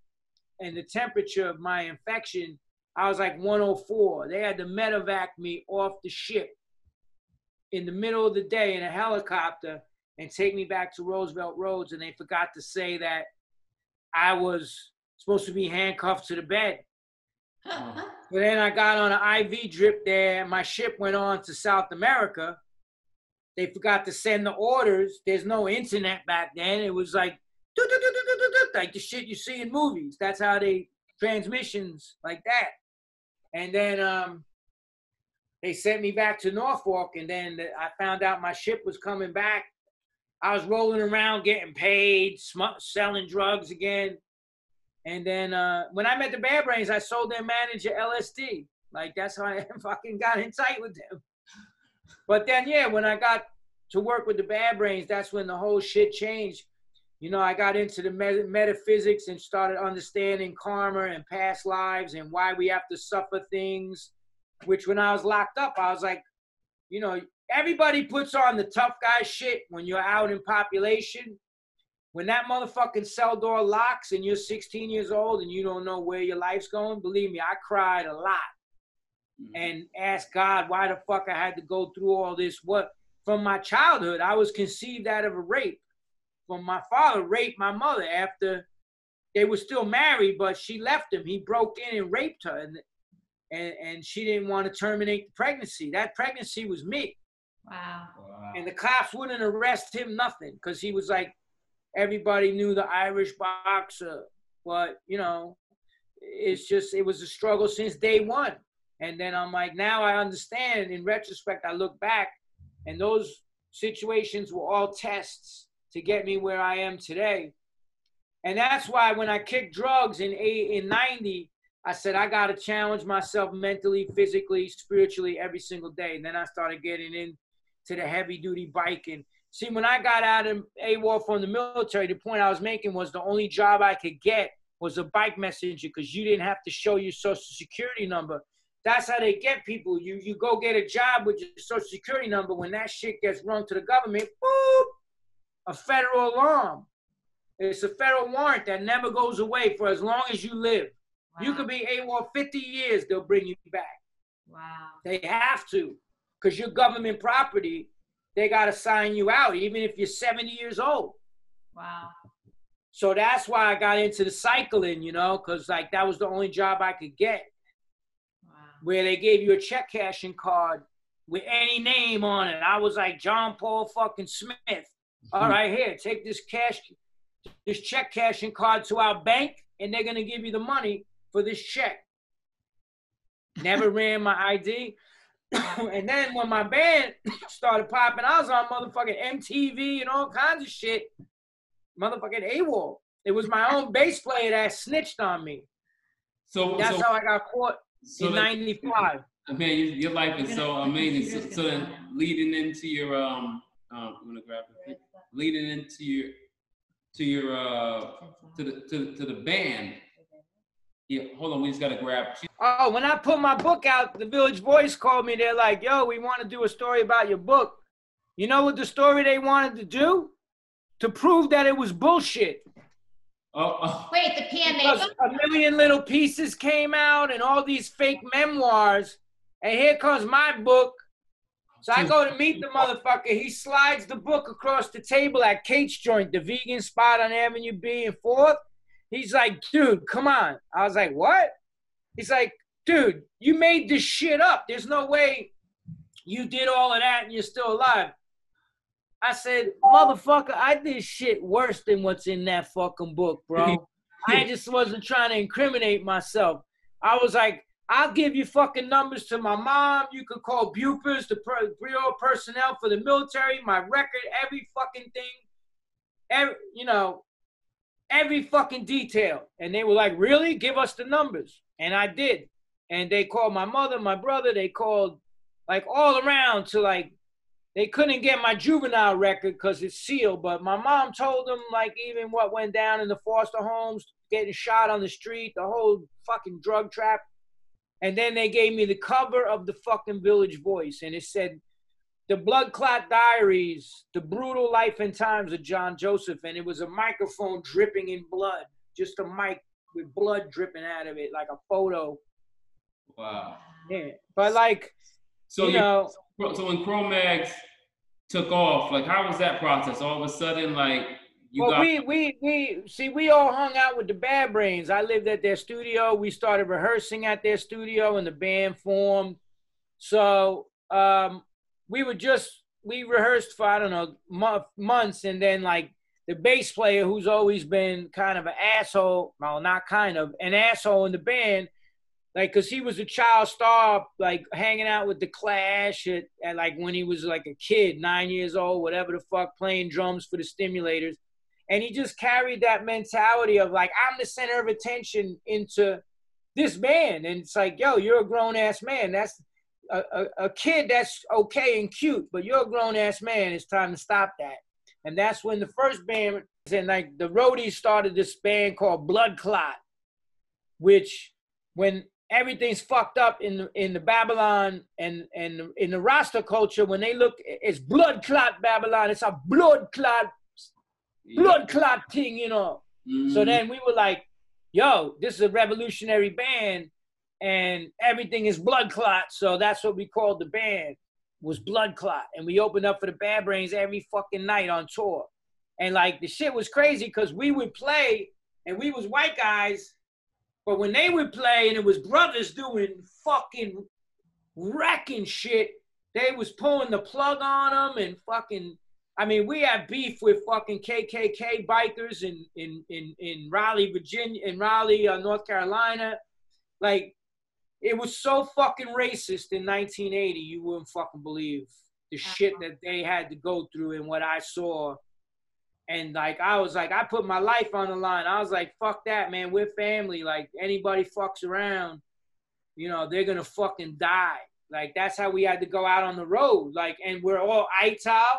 and the temperature of my infection, I was like 104. They had to medevac me off the ship in the middle of the day in a helicopter and take me back to Roosevelt Roads. And they forgot to say that I was supposed to be handcuffed to the bed. [LAUGHS] But then I got on an IV drip there. My ship went on to South America. They forgot to send the orders. There's no internet back then. It was like, like the shit you see in movies. That's how they transmissions like that. And then um, they sent me back to Norfolk, and then I found out my ship was coming back. I was rolling around getting paid, sm- selling drugs again. And then uh, when I met the Bad Brains, I sold their manager LSD. Like that's how I [LAUGHS] fucking got in tight with them. But then, yeah, when I got to work with the Bad Brains, that's when the whole shit changed. You know, I got into the metaphysics and started understanding karma and past lives and why we have to suffer things. Which, when I was locked up, I was like, you know, everybody puts on the tough guy shit when you're out in population. When that motherfucking cell door locks and you're 16 years old and you don't know where your life's going, believe me, I cried a lot mm-hmm. and asked God why the fuck I had to go through all this. What from my childhood, I was conceived out of a rape. From my father raped my mother after they were still married, but she left him. He broke in and raped her, and and, and she didn't want to terminate the pregnancy. That pregnancy was me. Wow. And the cops wouldn't arrest him, nothing, because he was like, everybody knew the Irish boxer. But, you know, it's just, it was a struggle since day one. And then I'm like, now I understand. In retrospect, I look back, and those situations were all tests to get me where I am today. And that's why when I kicked drugs in eight, in 90, I said, I got to challenge myself mentally, physically, spiritually every single day. And then I started getting into the heavy duty biking. See, when I got out of AWOL from the military, the point I was making was the only job I could get was a bike messenger because you didn't have to show your social security number. That's how they get people. You you go get a job with your social security number. When that shit gets run to the government, boop, a federal alarm. It's a federal warrant that never goes away for as long as you live. Wow. You could be AWOL 50 years, they'll bring you back. Wow. They have to, because you're government property. They got to sign you out, even if you're 70 years old. Wow. So that's why I got into the cycling, you know, because like that was the only job I could get. Wow. Where they gave you a check cashing card with any name on it. I was like John Paul fucking Smith. All mm-hmm. here, take this cash, this check cashing card to our bank, and they're gonna give you the money for this check. Never [LAUGHS] ran my ID. [COUGHS] and then when my band [COUGHS] started popping, I was on motherfucking MTV and all kinds of shit. Motherfucking AWOL. It was my own bass player that snitched on me. So that's so, how I got caught so in '95. [LAUGHS] Man, your life is so amazing. So, so, then, leading into your um, um, I'm gonna grab it. Leading into your to your uh to the to, to the band yeah, hold on. We just got to grab. Oh, when I put my book out, the Village Voice called me. They're like, yo, we want to do a story about your book. You know what the story they wanted to do? To prove that it was bullshit. Oh, oh. Wait, the PMA because A million little pieces came out and all these fake memoirs. And here comes my book. So I go to meet the motherfucker. He slides the book across the table at Kate's Joint, the vegan spot on Avenue B and 4th. He's like, dude, come on. I was like, what? He's like, dude, you made this shit up. There's no way you did all of that and you're still alive. I said, motherfucker, I did shit worse than what's in that fucking book, bro. [LAUGHS] I just wasn't trying to incriminate myself. I was like, I'll give you fucking numbers to my mom. You could call Bupers, the Bureau personnel for the military, my record, every fucking thing. Every, you know, every fucking detail. And they were like, really? Give us the numbers. And I did. And they called my mother, my brother, they called like all around to like, they couldn't get my juvenile record because it's sealed. But my mom told them like even what went down in the foster homes, getting shot on the street, the whole fucking drug trap. And then they gave me the cover of the fucking Village Voice, and it said the Blood Clot Diaries, The Brutal Life and Times of John Joseph, and it was a microphone dripping in blood, just a mic with blood dripping out of it, like a photo. Wow. Yeah, but like, so you, you know, so when Cro-Mags took off, like, how was that process? All of a sudden, like, you well, we we we see we all hung out with the Bad Brains. I lived at their studio. We started rehearsing at their studio, and the band formed. So um, we were just we rehearsed for I don't know months, and then like the bass player who's always been kind of an asshole, well, not kind of, an asshole in the band, like, cause he was a child star, like hanging out with the Clash at, at like when he was like a kid, nine years old, whatever the fuck, playing drums for the Stimulators, and he just carried that mentality of like I'm the center of attention into this band, and it's like, yo, you're a grown ass man. That's a, a, a kid that's okay and cute, but you're a grown ass man. It's time to stop that. And that's when the first band and like the roadies started this band called Blood Clot, which when everything's fucked up in the, in the Babylon and and in the Rasta culture, when they look, it's blood clot Babylon. It's a blood clot, blood clot thing, you know. Mm-hmm. So then we were like, yo, this is a revolutionary band and everything is blood clot. So that's what we called the band was blood clot. And we opened up for the Bad Brains every fucking night on tour. And like the shit was crazy because we would play and we was white guys, but when they would play and it was brothers doing fucking wrecking shit, they was pulling the plug on them and fucking I mean, we had beef with fucking KKK bikers in in in, in Raleigh, Virginia, in Raleigh, uh, North Carolina. Like, it was so fucking racist in 1980. You wouldn't fucking believe the shit that they had to go through and what I saw. And like, I was like, I put my life on the line. I was like, fuck that, man. We're family. Like, anybody fucks around, you know, they're gonna fucking die. Like, that's how we had to go out on the road. Like, and we're all ITAL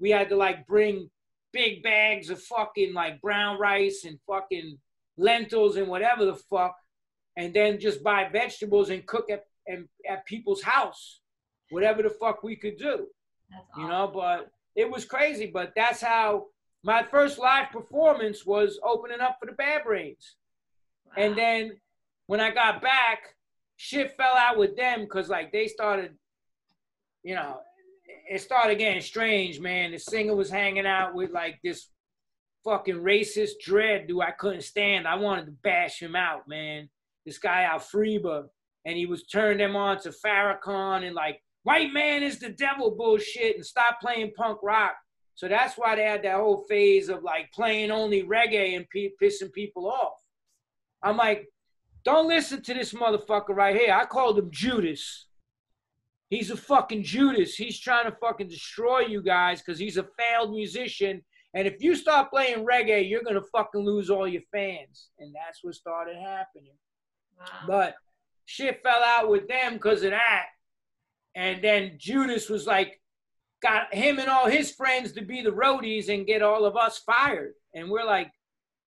we had to like bring big bags of fucking like brown rice and fucking lentils and whatever the fuck, and then just buy vegetables and cook at and at people's house, whatever the fuck we could do, That's you know. But it was crazy. But that's how my first live performance was opening up for the Bad Brains, and then when I got back, shit fell out with them because like they started, you know, it started getting strange, man. The singer was hanging out with like this fucking racist dread dude I couldn't stand. I wanted to bash him out, man. This guy Alfreba, and he was turning them on to Farrakhan and like white man is the devil bullshit and stop playing punk rock. So that's why they had that whole phase of like playing only reggae and pissing people off. I'm like, don't listen to this motherfucker right here. I called him Judas. He's a fucking Judas. He's trying to fucking destroy you guys because he's a failed musician. And if you start playing reggae, you're gonna fucking lose all your fans. And that's what started happening. Wow. But shit fell out with them because of that. And then Judas was like, got him and all his friends to be the roadies and get all of us fired. And we're like,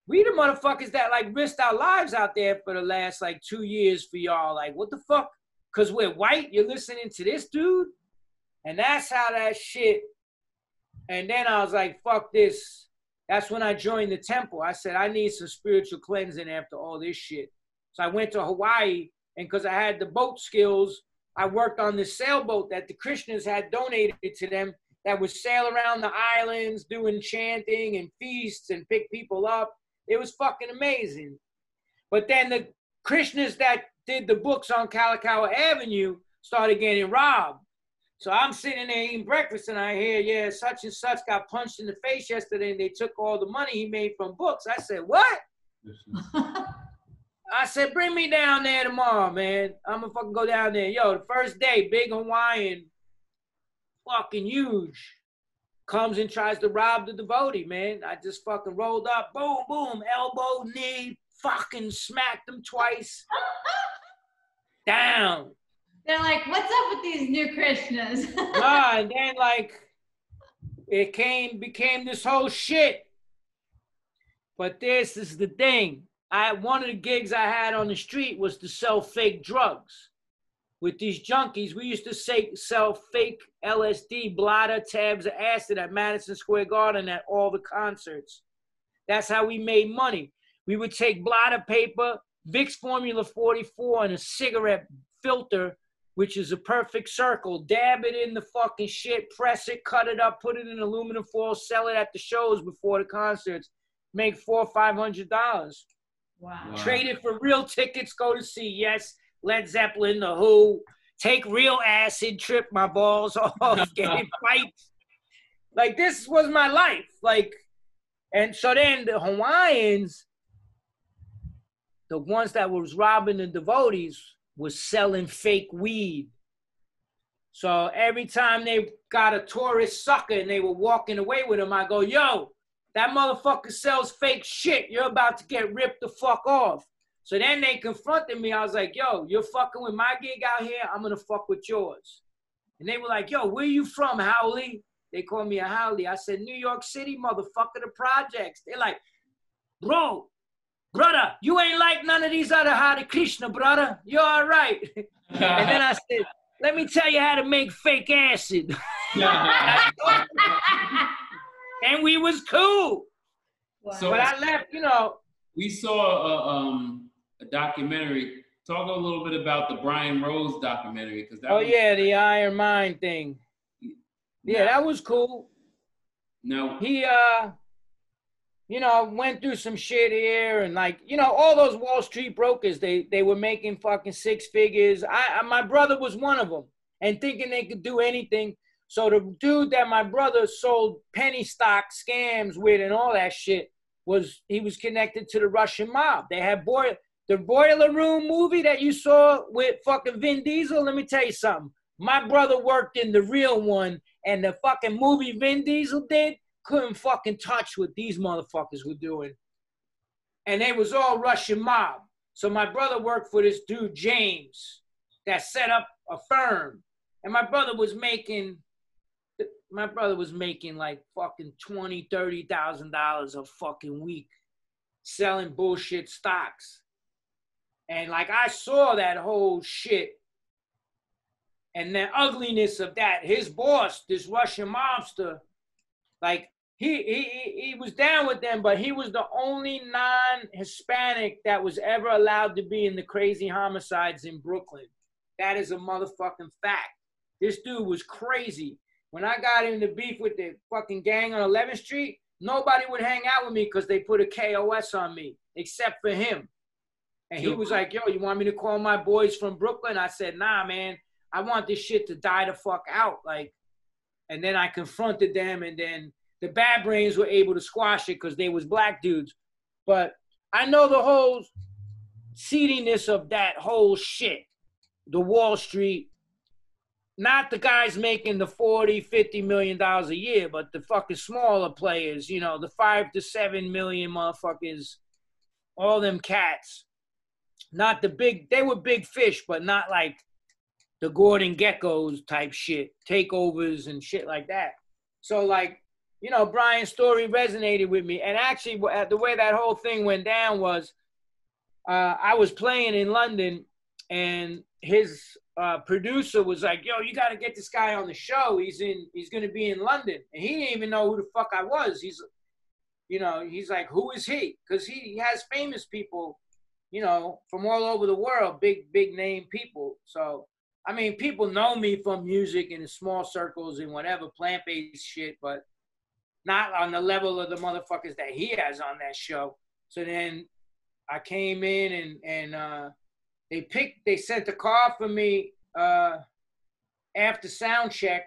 we the motherfuckers that like risked our lives out there for the last like two years for y'all. Like, what the fuck? Cause we're white, you're listening to this dude? And that's how that shit. And then I was like, fuck this. That's when I joined the temple. I said, I need some spiritual cleansing after all this shit. So I went to Hawaii, and because I had the boat skills, I worked on this sailboat that the Krishnas had donated to them that would sail around the islands doing chanting and feasts and pick people up. It was fucking amazing. But then the Krishnas that did the books on Kalakaua Avenue started getting robbed. So I'm sitting there eating breakfast and I hear, yeah, such and such got punched in the face yesterday and they took all the money he made from books. I said, what? [LAUGHS] I said, bring me down there tomorrow, man. I'm gonna fucking go down there. Yo, the first day, big Hawaiian, fucking huge, comes and tries to rob the devotee, man. I just fucking rolled up, boom, boom, elbow, knee, fucking smacked them twice. Down. They're like, what's up with these new Krishnas? Ah, and then like it came became this whole shit. But this is the thing. I one of the gigs I had on the street was to sell fake drugs. With these junkies, we used to say, sell fake LSD, blotter, tabs of acid at Madison Square Garden at all the concerts. That's how we made money. We would take blotter paper, Vicks Formula 44, and a cigarette filter, which is a perfect circle. Dab it in the fucking shit, press it, cut it up, put it in aluminum foil, sell it at the shows before the concerts. Make four or five hundred dollars. wow. Wow. Trade it for real tickets. Go to see Yes, Led Zeppelin, The Who. Take real acid, trip my balls [LAUGHS] off, get in [LAUGHS] fights. Like this was my life. Like And so then the Hawaiians, the ones that was robbing the devotees, was selling fake weed. So every time they got a tourist sucker and they were walking away with him, I go, yo, that motherfucker sells fake shit. You're about to get ripped the fuck off. So then they confronted me. I was like, yo, you're fucking with my gig out here. I'm going to fuck with yours. And they were like, yo, where you from, haole? They called me a haole. I said, New York City, motherfucker, the projects. They're like, bro, you ain't like none of these other Hare Krishna, brother. You're all right. and then I said, let me tell you how to make fake acid. [LAUGHS] and we was cool. So- So but I left, you know, We saw a, um, a documentary. Talk a little bit about the Brian Rose documentary because that oh was, yeah, the Iron Mind thing. Yeah, that was cool. no He uh you know, went through some shit here and like, you know, all those Wall Street brokers, they they were making fucking six figures. I, I my brother was one of them and thinking they could do anything. So the dude that my brother sold penny stock scams with and all that shit was he was connected to the Russian mob. They had boy the Boiler Room movie that you saw with fucking Vin Diesel. Let me tell you something. My brother worked in the real one, and the fucking movie Vin Diesel did couldn't fucking touch what these motherfuckers were doing. And they was all Russian mob. So my brother worked for this dude, James, that set up a firm. And my brother was making my brother was making like fucking twenty, thirty thousand dollars a fucking week selling bullshit stocks. And like I saw that whole shit and the ugliness of that. His boss, this Russian mobster, like he he he- was down with them, but he was the only non-Hispanic that was ever allowed to be in the crazy homicides in Brooklyn. That is a motherfucking fact. This dude was crazy. When I got into beef with the fucking gang on 11th Street, nobody would hang out with me because they put a KOS on me, except for him. And he was like, yo, you want me to call my boys from Brooklyn? I said, nah, man. I want this shit to die the fuck out. Like, and then I confronted them, and then the bad brains were able to squash it because they was black dudes. But I know the whole seediness of that whole shit. The Wall Street, not the guys making the 40, 50 million dollars a year, but the fucking smaller players, you know, the five to seven million motherfuckers, all them cats. Not the big, they were big fish, but not like the Gordon Gekkos type shit, takeovers and shit like that. So like, you know, Brian's story resonated with me. And actually, the way that whole thing went down was, uh, I was playing in London, and his uh, producer was like, "Yo, you got to get this guy on the show. He's in. He's going to be in London." And he didn't even know who the fuck I was. He's, you know, he's like, "Who is he?" Because he, he has famous people, you know, from all over the world, big big name people. So I mean, people know me from music in small circles and whatever plant based shit, but not on the level of the motherfuckers that he has on that show. So then I came in and and uh, they picked, they sent a car for me uh, after sound check,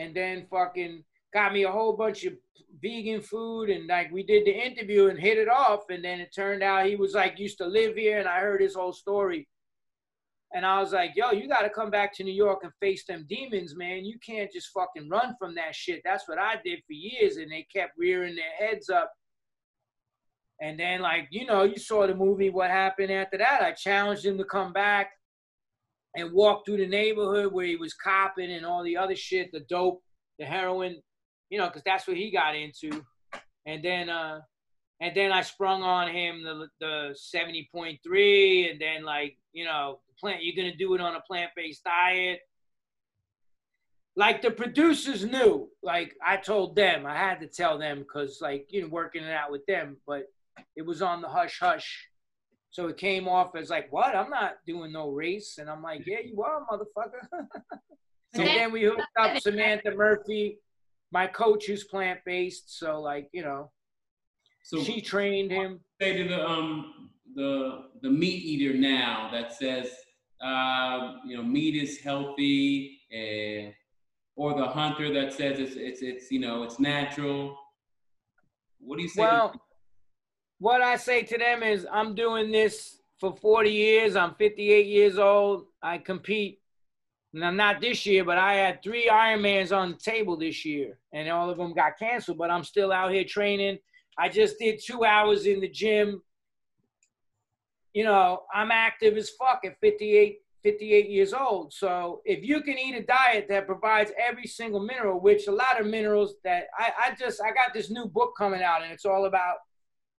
and then fucking got me a whole bunch of vegan food and like we did the interview and hit it off, and then it turned out he was like used to live here, and I heard his whole story. And I was like, yo, you got to come back to New York and face them demons, man. You can't just fucking run from that shit. That's what I did for years. And they kept rearing their heads up. And then, like, you know, you saw the movie, what happened after that. I challenged him to come back and walk through the neighborhood where he was copping and all the other shit, the dope, the heroin, you know, because that's what he got into. And then, uh, and then I sprung on him the the 70.3, and then like, you know, plant you're gonna do it on a plant-based diet. Like the producers knew, like I told them, I had to tell them because like you know, working it out with them, but it was on the hush hush. So it came off as like, what? I'm not doing no race. And I'm like, yeah, you are, motherfucker. [LAUGHS] and then we hooked up Samantha Murphy, my coach who's plant-based. So like, you know, so she trained him. say to the um the the meat eater now that says uh, you know meat is healthy and or the hunter that says it's it's it's you know it's natural What do you say? Well, what I say to them is I'm doing this for 40 years. I'm 58 years old. I compete. Now, not this year, but I had three Ironmans on the table this year, and all of them got canceled. But I'm still out here training. I just did two hours in the gym. You know, I'm active as fuck at 58, 58 years old. So if you can eat a diet that provides every single mineral, which a lot of minerals that I, I just I got this new book coming out, and it's all about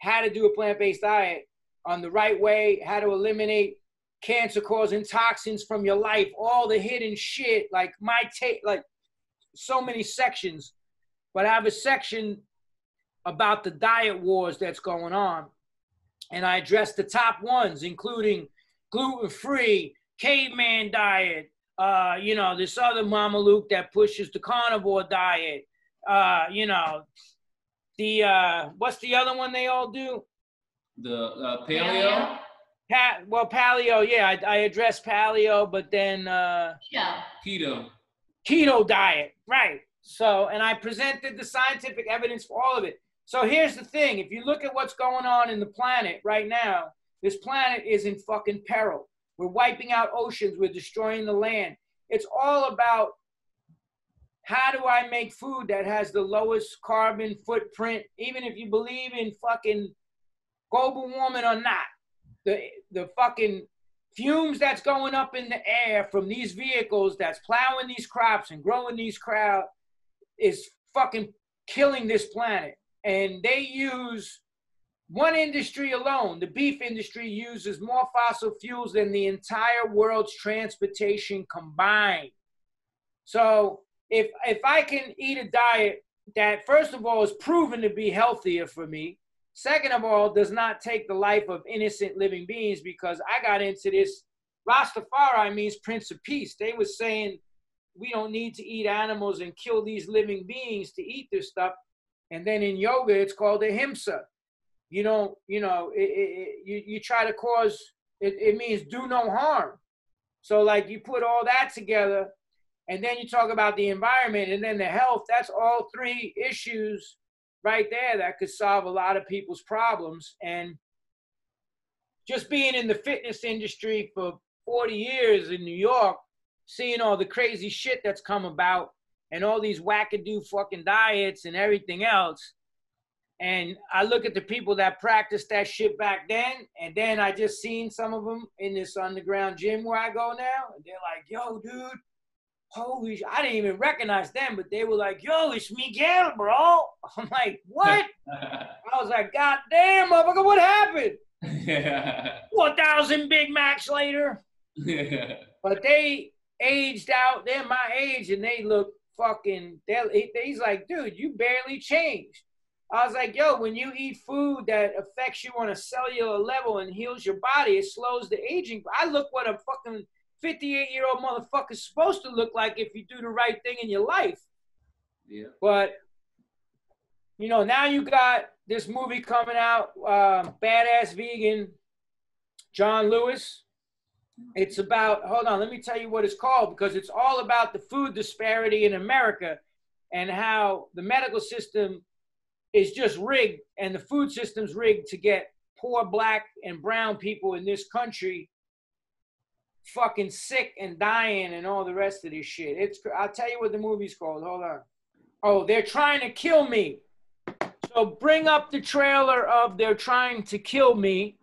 how to do a plant-based diet on the right way, how to eliminate cancer causing toxins from your life, all the hidden shit, like my take, like so many sections. But I have a section about the diet wars that's going on. And I address the top ones, including gluten free, caveman diet, uh, you know, this other Mama Luke that pushes the carnivore diet, uh, you know, the, uh, what's the other one they all do? The uh, paleo. Pa- well, paleo, yeah, I, I address paleo, but then uh, Yeah. Keto. keto diet, right? So, and I presented the scientific evidence for all of it. So here's the thing: if you look at what's going on in the planet right now, this planet is in fucking peril. We're wiping out oceans. We're destroying the land. It's all about how do I make food that has the lowest carbon footprint, even if you believe in fucking global warming or not. The the fucking fumes that's going up in the air from these vehicles that's plowing these crops and growing these crowd is fucking killing this planet. And they use one industry alone, the beef industry uses more fossil fuels than the entire world's transportation combined. So if if I can eat a diet that first of all is proven to be healthier for me, second of all does not take the life of innocent living beings because I got into this Rastafari means Prince of Peace. They were saying we don't need to eat animals and kill these living beings to eat this stuff. And then in yoga, it's called ahimsa. You don't, you know, it, it, you, you try to cause, it, it means do no harm. So, like, you put all that together, and then you talk about the environment and then the health. That's all three issues right there that could solve a lot of people's problems. And just being in the fitness industry for 40 years in New York, seeing all the crazy shit that's come about and all these wackadoo fucking diets and everything else. And I look at the people that practiced that shit back then, and then I just seen some of them in this underground gym where I go now, and they're like, "Yo, dude, holy!" Sh-. I didn't even recognize them, but they were like, "Yo, it's Miguel, bro." [LAUGHS] I'm like, "What?" [LAUGHS] I was like, "God damn, motherfucker, what happened?" [LAUGHS] Yeah. One thousand Big Macs later, Yeah. but they aged out. They're my age, and they look fucking. They're, he's like, "Dude, you barely changed." I was like, yo, when you eat food that affects you on a cellular level and heals your body, it slows the aging. I look what a fucking 58 year old motherfucker's supposed to look like if you do the right thing in your life. Yeah. But, you know, now you got this movie coming out, uh, Badass Vegan, John Lewis. It's about, hold on, let me tell you what it's called because it's all about the food disparity in America and how the medical system is just rigged and the food system's rigged to get poor black and brown people in this country fucking sick and dying and all the rest of this shit. It's I'll tell you what the movie's called. Hold on. Oh, they're trying to kill me. So bring up the trailer of they're trying to kill me.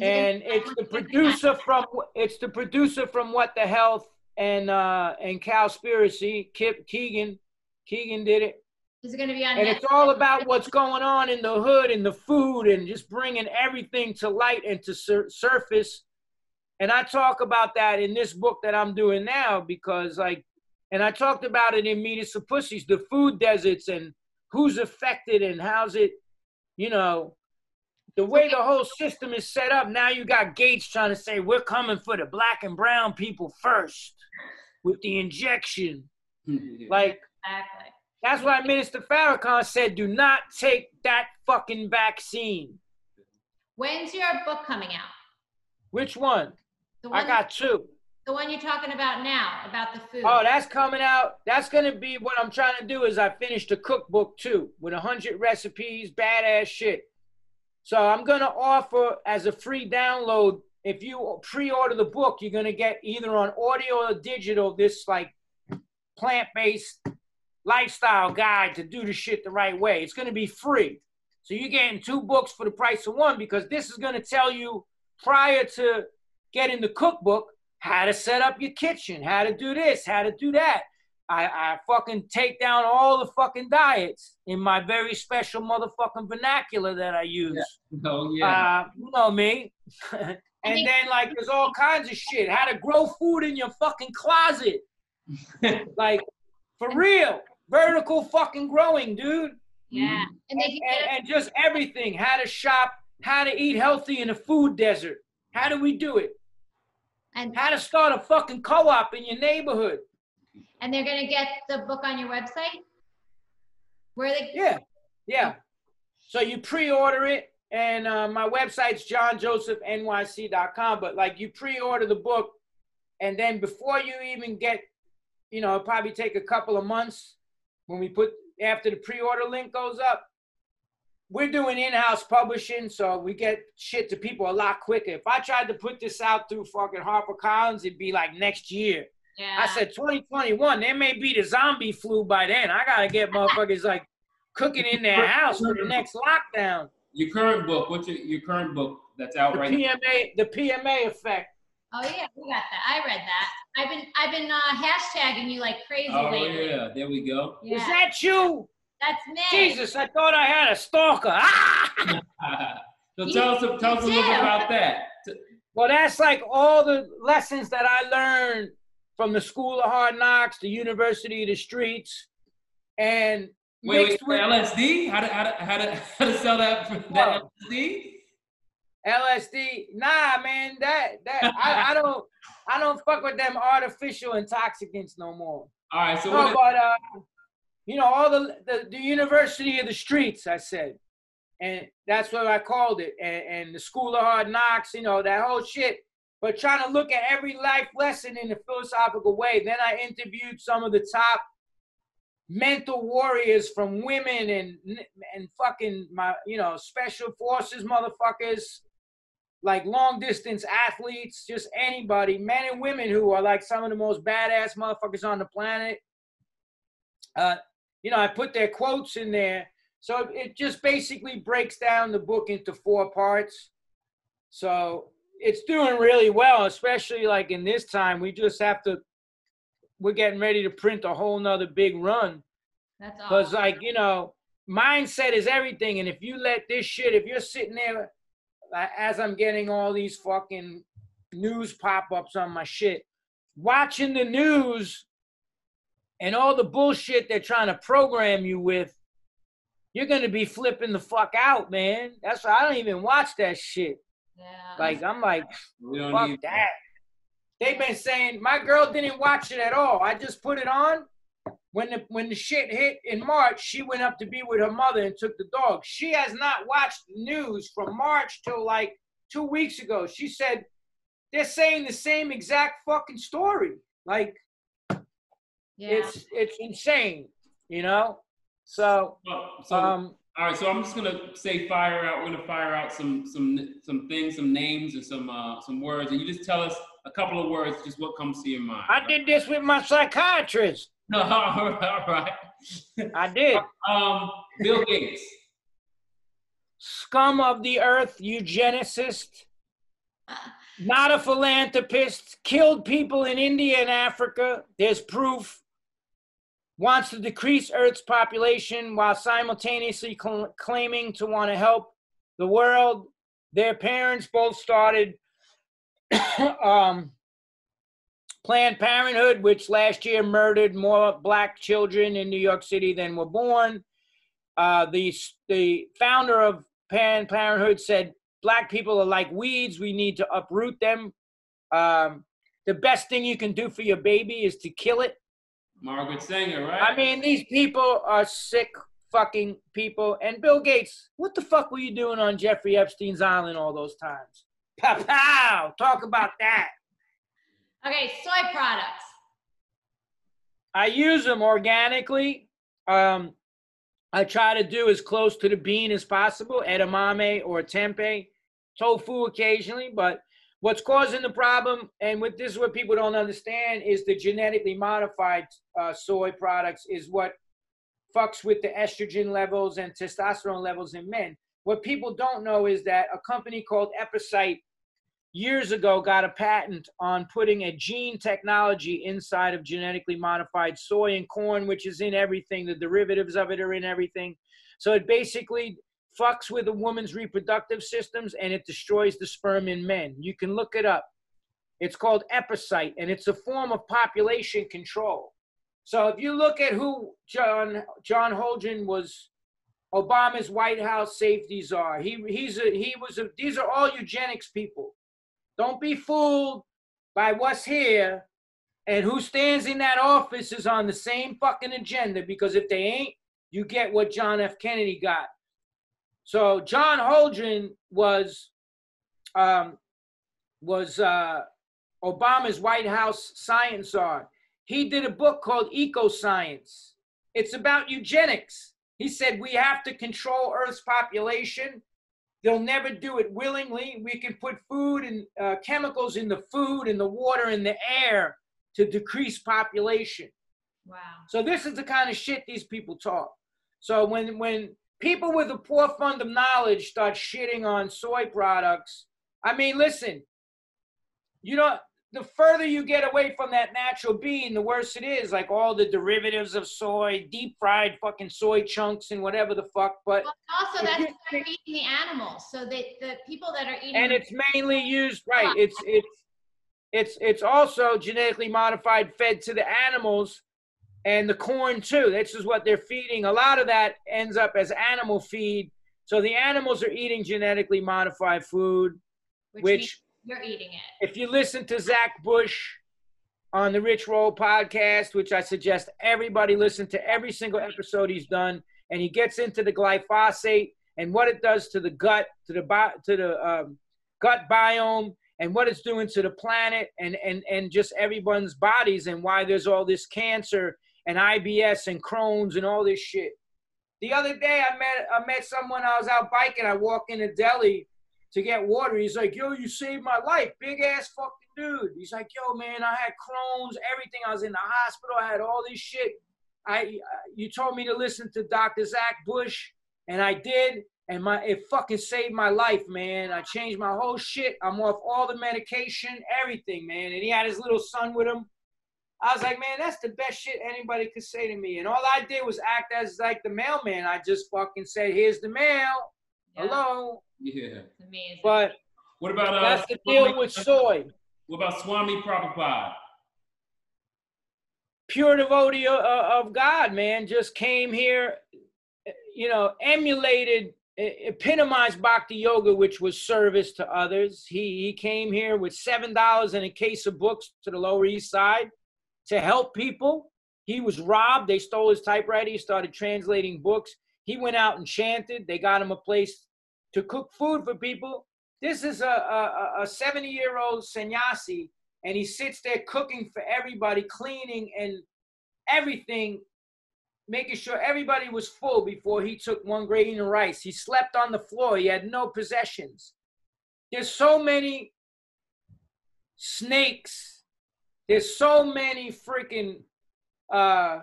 Is it gonna And it's the producer from it's the producer from What the Health and uh and Cowspiracy, Kip Keegan. Keegan did it. Is it going to be on And it's all about what's going on in the hood and the food and just bringing everything to light and to sur- surface. And I talk about that in this book that I'm doing now because, like, and I talked about it in Meat is for Pussies, the food deserts and who's affected and how's it, you know, the way the whole system is set up. Now you got Gates trying to say, we're coming for the black and brown people first with the injection. Mm-hmm. Like, Exactly. that's why Minister Farrakhan said, do not take that fucking vaccine. When's your book coming out? Which one? The I got two. the The one you're talking about now, about the food. Oh, that's coming out. That's gonna be what I'm trying to do. Is I finished a cookbook too with a hundred recipes, badass shit. So I'm gonna offer as a free download. If you pre-order the book, you're gonna get either on audio or digital this like plant-based lifestyle guide to do the shit the right way. It's gonna be free. So you're getting two books for the price of one because this is gonna tell you prior to getting the cookbook how to set up your kitchen, how to do this, how to do that. I, I fucking take down all the fucking diets in my very special motherfucking vernacular that I use. Oh yeah. Uh, you know me. [LAUGHS] and then like there's all kinds of shit. How to grow food in your fucking closet. [LAUGHS] like for real. Vertical fucking growing, dude. yeah. And they And, and, and just everything. How to shop, how to eat healthy in a food desert. How do we do it? and, How to start a fucking co-op in your neighborhood. And they're gonna get the book on your website? Where they Yeah, yeah. So you pre-order it, and uh, my website's johnjosephnyc.com. But like you pre-order the book, and then before you even get, you know, probably take a couple of months when we put after the pre-order link goes up. We're doing in-house publishing, so we get shit to people a lot quicker. If I tried to put this out through fucking HarperCollins, it'd be like next year. Yeah. I said 2021. There may be the zombie flu by then. I gotta get motherfuckers like cooking in their house for the next lockdown. Your current book. What's your, your current book that's out The right now? PMA, the PMA effect. Oh yeah, we got that. I read that. I've been I've been uh, hashtagging you like crazy Oh lately. yeah. There we go. Yeah, Is that you? that's me. Jesus, I thought I had a stalker. Ah! [LAUGHS] so You- tell us, tell us a little bit about that. Well, that's like all the lessons that I learned from the School of Hard Knocks, the University of the Streets, and Wait, wait, with LSD? How to, how to, how to, how to sell that, that LSD? LSD. Nah, man, that that I, I don't I don't fuck with them artificial intoxicants no more. All right, so No, what, but uh, you know, all the, the the University of the Streets, I said, and that's what I called it, and, and the School of Hard Knocks, you know, that whole shit. But trying to look at every life lesson in a philosophical way. Then I interviewed some of the top mental warriors from women and and fucking my you know special forces motherfuckers like long distance athletes just anybody men and women who are like some of the most badass motherfuckers on the planet. Uh you know i put their quotes in there. So it just basically breaks down the book into four parts. So it's doing really well especially like in this time we just have to we're getting ready to print a whole nother big run That's because, awesome. like, you know, mindset is everything. And if you let this shit, if you're sitting there, uh, as I'm getting all these fucking news pop ups on my shit, watching the news and all the bullshit they're trying to program you with, you're going to be flipping the fuck out, man. That's why I don't even watch that shit. Yeah. Like, I'm like, fuck need, that. They've been saying my girl didn't watch it at all. I just put it on. When the when the shit hit in March, she went up to be with her mother and took the dog. She has not watched the news from March till like two weeks ago. She said they're saying the same exact fucking story. Like yeah. it's it's insane, you know. So so, um, all right, so I'm just gonna say fire out. We're gonna fire out some some some things, some names, and some uh, some words, and you just tell us a couple of words, just what comes to your mind. I did this with my psychiatrist. right, [LAUGHS] all right. I did. Um, Bill Gates. scum of the earth, eugenicist, not a philanthropist, killed people in India and Africa. There's proof. Wants to decrease Earth's population while simultaneously cl- claiming to want to help the world. Their parents both started [COUGHS] um, Planned Parenthood, which last year murdered more black children in New York City than were born. Uh, the the founder of Planned Parenthood said black people are like weeds. We need to uproot them. Um, the best thing you can do for your baby is to kill it. Margaret Sanger, right? I mean, these people are sick fucking people. And Bill Gates, what the fuck were you doing on Jeffrey Epstein's island all those times? Pow pow! Talk about that. Okay, soy products. I use them organically. Um, I try to do as close to the bean as possible, edamame or tempeh, tofu occasionally. But what's causing the problem, and what this is what people don't understand, is the genetically modified uh, soy products is what fucks with the estrogen levels and testosterone levels in men. What people don't know is that a company called Epicyte years ago got a patent on putting a gene technology inside of genetically modified soy and corn, which is in everything. The derivatives of it are in everything. So it basically fucks with a woman's reproductive systems and it destroys the sperm in men. You can look it up. It's called Epicyte and it's a form of population control. So if you look at who John John Holdren was Obama's White House safety czar. He he's a he was a these are all eugenics people. Don't be fooled by what's here and who stands in that office is on the same fucking agenda because if they ain't, you get what John F. Kennedy got. So John Holdren was um, was uh, Obama's White House science czar. He did a book called Ecoscience. It's about eugenics. He said we have to control Earth's population They'll never do it willingly. We can put food and uh, chemicals in the food and the water and the air to decrease population. Wow. So this is the kind of shit these people talk. So when when people with a poor fund of knowledge start shitting on soy products, I mean, listen, you know, the further you get away from that natural bean, the worse it is. Like all the derivatives of soy, deep fried fucking soy chunks and whatever the fuck. But Well, also, that's you what they're eating the animals. So they, the people that are eating. and it's mainly used right. It's it's it's it's also genetically modified, fed to the animals, and the corn too. This is what they're feeding. A lot of that ends up as animal feed. So the animals are eating genetically modified food, which, which means you're eating it. if you listen to Zach Bush on the Rich Roll podcast, which I suggest everybody listen to every single episode he's done, and he gets into the glyphosate and what it does to the gut, to the bi- to the um, gut biome, and what it's doing to the planet, and and and just everyone's bodies, and why there's all this cancer and IBS and Crohn's and all this shit. The other day, I met I met someone. I was out biking. I walk in a deli to get water. He's like, "Yo, you saved my life, big ass fucking dude." He's like, "Yo, man, I had Crohn's, everything. I was in the hospital. I had all this shit. I, you told me to listen to Dr. Zach Bush, and I did, and my it fucking saved my life, man. I changed my whole shit. I'm off all the medication, everything, man. And he had his little son with him. I was like, man, that's the best shit anybody could say to me. And all I did was act as like the mailman. I just fucking said, "Here's the mail. Yeah, Hello." Yeah. It's amazing. But What about uh? that's the deal with soy. What about Swami Prabhupada? Pure devotee of, of God, man, just came here, you know, emulated, epitomized bhakti yoga, which was service to others. He, he came here with $7 and a case of books to the Lower East Side to help people. He was robbed. They stole his typewriter. He started translating books. He went out and chanted. They got him a place to cook food for people. This is a, a, a 70 year old sannyasi, and he sits there cooking for everybody, cleaning and everything, making sure everybody was full before he took one grain of rice. He slept on the floor, he had no possessions. There's so many snakes, there's so many freaking uh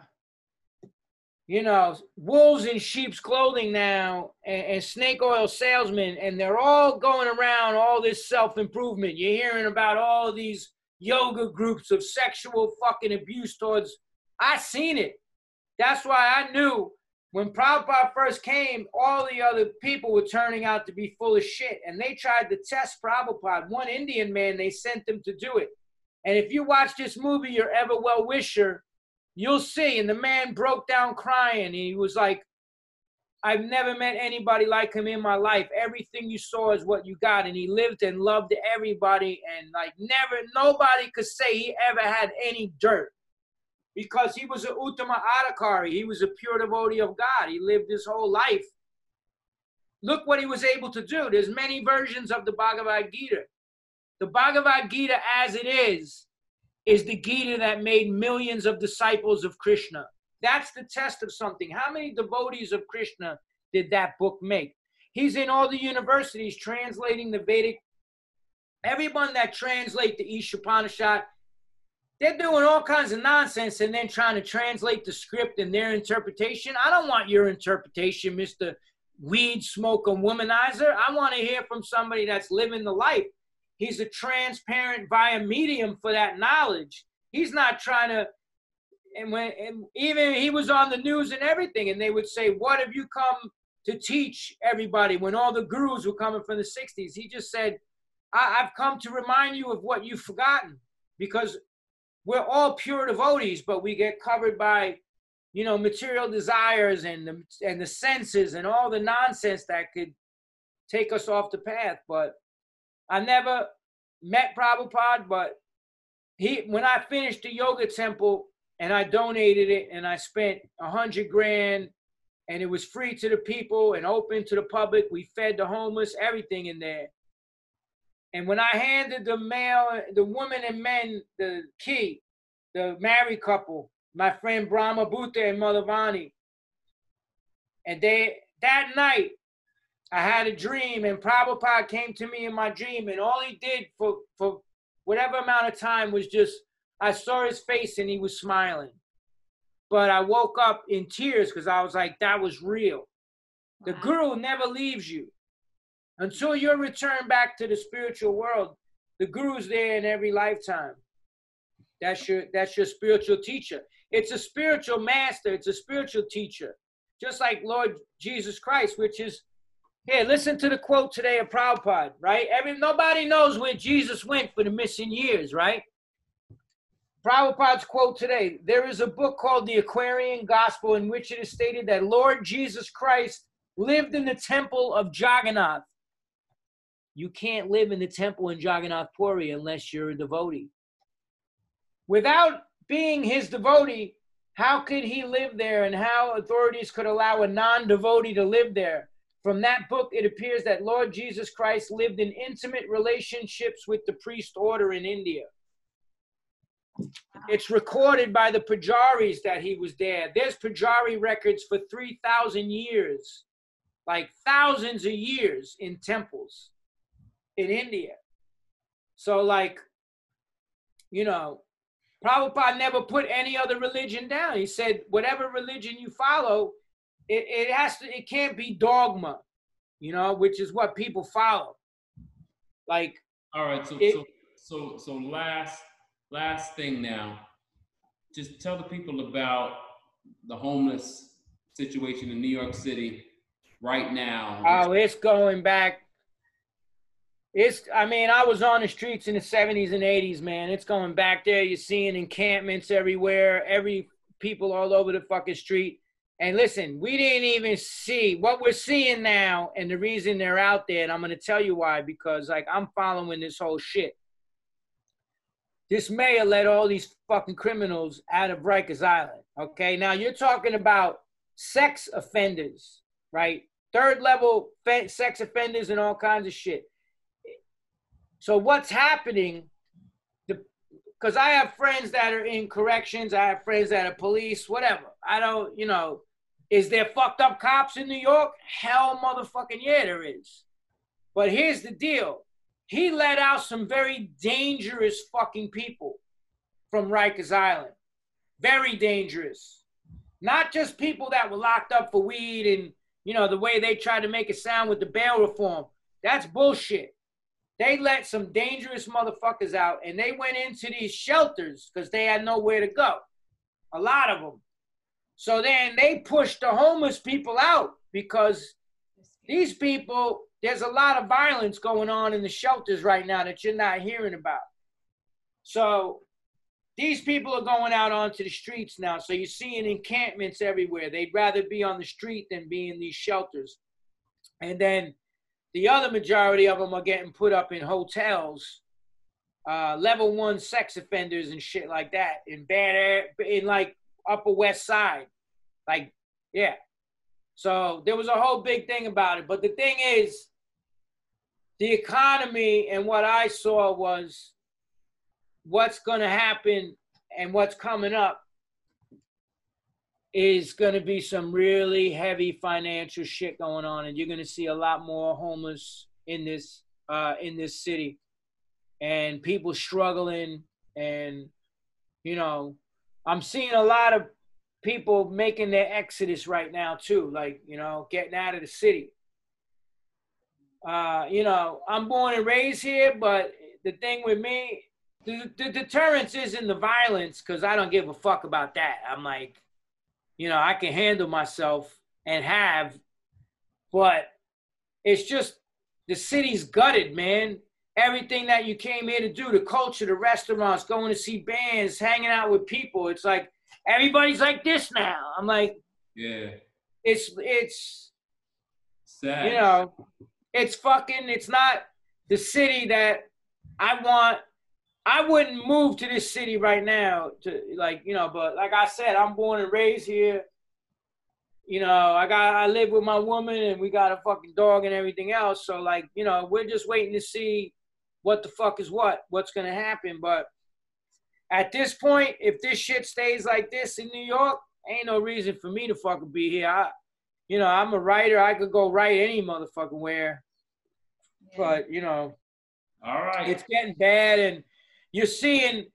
you know, wolves in sheep's clothing now and, and, snake oil salesmen, and they're all going around all this self improvement. You're hearing about all these yoga groups of sexual fucking abuse towards. I seen it. That's why I knew when Prabhupada first came, all the other people were turning out to be full of shit. And they tried to test Prabhupada. One Indian man, they sent him to do it. And if you watch this movie, Your Ever Well Wisher, you'll see. And the man broke down crying. He was like, I've never met anybody like him in my life. Everything you saw is what you got. And he lived and loved everybody. And like, never, nobody could say he ever had any dirt because he was a Uttama Adhikari. He was a pure devotee of God. He lived his whole life. Look what he was able to do. There's many versions of the Bhagavad Gita. The Bhagavad Gita, as it is, is the Gita that made millions of disciples of Krishna. That's the test of something. How many devotees of Krishna did that book make? He's in all the universities translating the Vedic. Everyone that translate the Ishopanishad, they're doing all kinds of nonsense and then trying to translate the script and their interpretation. I don't want your interpretation, Mr. Weed Smoker Womanizer. I want to hear from somebody that's living the life. He's a transparent via medium for that knowledge. He's not trying to and when and even he was on the news and everything, and they would say, "What have you come to teach everybody?" When all the gurus were coming from the '60s, he just said, I- "I've come to remind you of what you've forgotten, because we're all pure devotees, but we get covered by, you know, material desires and the and the senses and all the nonsense that could take us off the path." But I never met Prabhupada, but he when I finished the yoga temple and I donated it and I spent a hundred grand and it was free to the people and open to the public. We fed the homeless, everything in there. And when I handed the male, the woman and men the key, the married couple, my friend Brahma Bhutta and Madhavani, and they that night I had a dream and Prabhupada came to me in my dream and all he did for for whatever amount of time was just I saw his face and he was smiling. But I woke up in tears because I was like, that was real. The Wow. guru never leaves you. Until you're returned back to the spiritual world, the guru's there in every lifetime. That's your that's your spiritual teacher. It's a spiritual master, it's a spiritual teacher. Just like Lord Jesus Christ, which is here, listen to the quote today of Prabhupada, right? Every nobody knows where Jesus went for the missing years, right? Prabhupada's quote today there is a book called the Aquarian Gospel in which it is stated that Lord Jesus Christ lived in the temple of Jagannath. You can't live in the temple in Jagannath Puri unless you're a devotee. Without being his devotee, how could he live there and how authorities could allow a non devotee to live there? From that book, it appears that Lord Jesus Christ lived in intimate relationships with the priest order in India. It's recorded by the Pujaris that he was there. There's Pujari records for 3,000 years, like thousands of years in temples in India. So, like, you know, Prabhupada never put any other religion down. He said, whatever religion you follow, it, it has to, it can't be dogma, you know, which is what people follow. Like, All right, so It- so so so last last thing now. Just tell the people about the homeless situation in New York City right now. Oh, it's going back. It's, I mean, I was on the streets in the 70s and 80s, man. It's going back there. You're seeing encampments everywhere, every people all over the fucking street. And listen, we didn't even see what we're seeing now, and the reason they're out there, and I'm to tell you why, because like I'm following this whole shit. This mayor let all these fucking criminals out of Rikers Island. Okay, now you're talking about sex offenders, right? Third level fe- sex offenders and all kinds of shit. So what's happening? Because I have friends that are in corrections, I have friends that are police, whatever. I don't, you know, is there fucked up cops in New York? Hell, motherfucking yeah, there is. But here's the deal: he let out some very dangerous fucking people from Rikers Island. Very dangerous. Not just people that were locked up for weed and you know the way they tried to make it sound with the bail reform. That's bullshit. They let some dangerous motherfuckers out and they went into these shelters because they had nowhere to go. A lot of them. So then they pushed the homeless people out because these people, there's a lot of violence going on in the shelters right now that you're not hearing about. So these people are going out onto the streets now. So you're seeing encampments everywhere. They'd rather be on the street than be in these shelters. And then the other majority of them are getting put up in hotels, uh, level one sex offenders and shit like that in bad air, in like Upper West Side. Like, yeah. So there was a whole big thing about it. But the thing is, the economy and what I saw was what's going to happen and what's coming up is going to be some really heavy financial shit going on and you're going to see a lot more homeless in this uh, in this city and people struggling and you know i'm seeing a lot of people making their exodus right now too like you know getting out of the city. Uh, you know i'm born and raised here but the thing with me the, the deterrence isn't the violence because i don't give a fuck about that. I'm like you know i can handle myself and have but it's just the city's gutted man everything that you came here to do the culture the restaurants going to see bands hanging out with people. It's like everybody's like this now. I'm like Yeah. it's it's Sad. you know it's fucking it's not the city that i want. I wouldn't move to this city right now to like you know but like i said i'm born and raised here. You know i got i live with my woman and we got a fucking dog and everything else. So like you know we're just waiting to see what the fuck is what what's gonna happen but at this point if this shit stays like this in new york ain't no reason for me to fucking be here. I, you know i'm a writer. I could go write any motherfucking where but you know All right. it's getting bad and you're seeing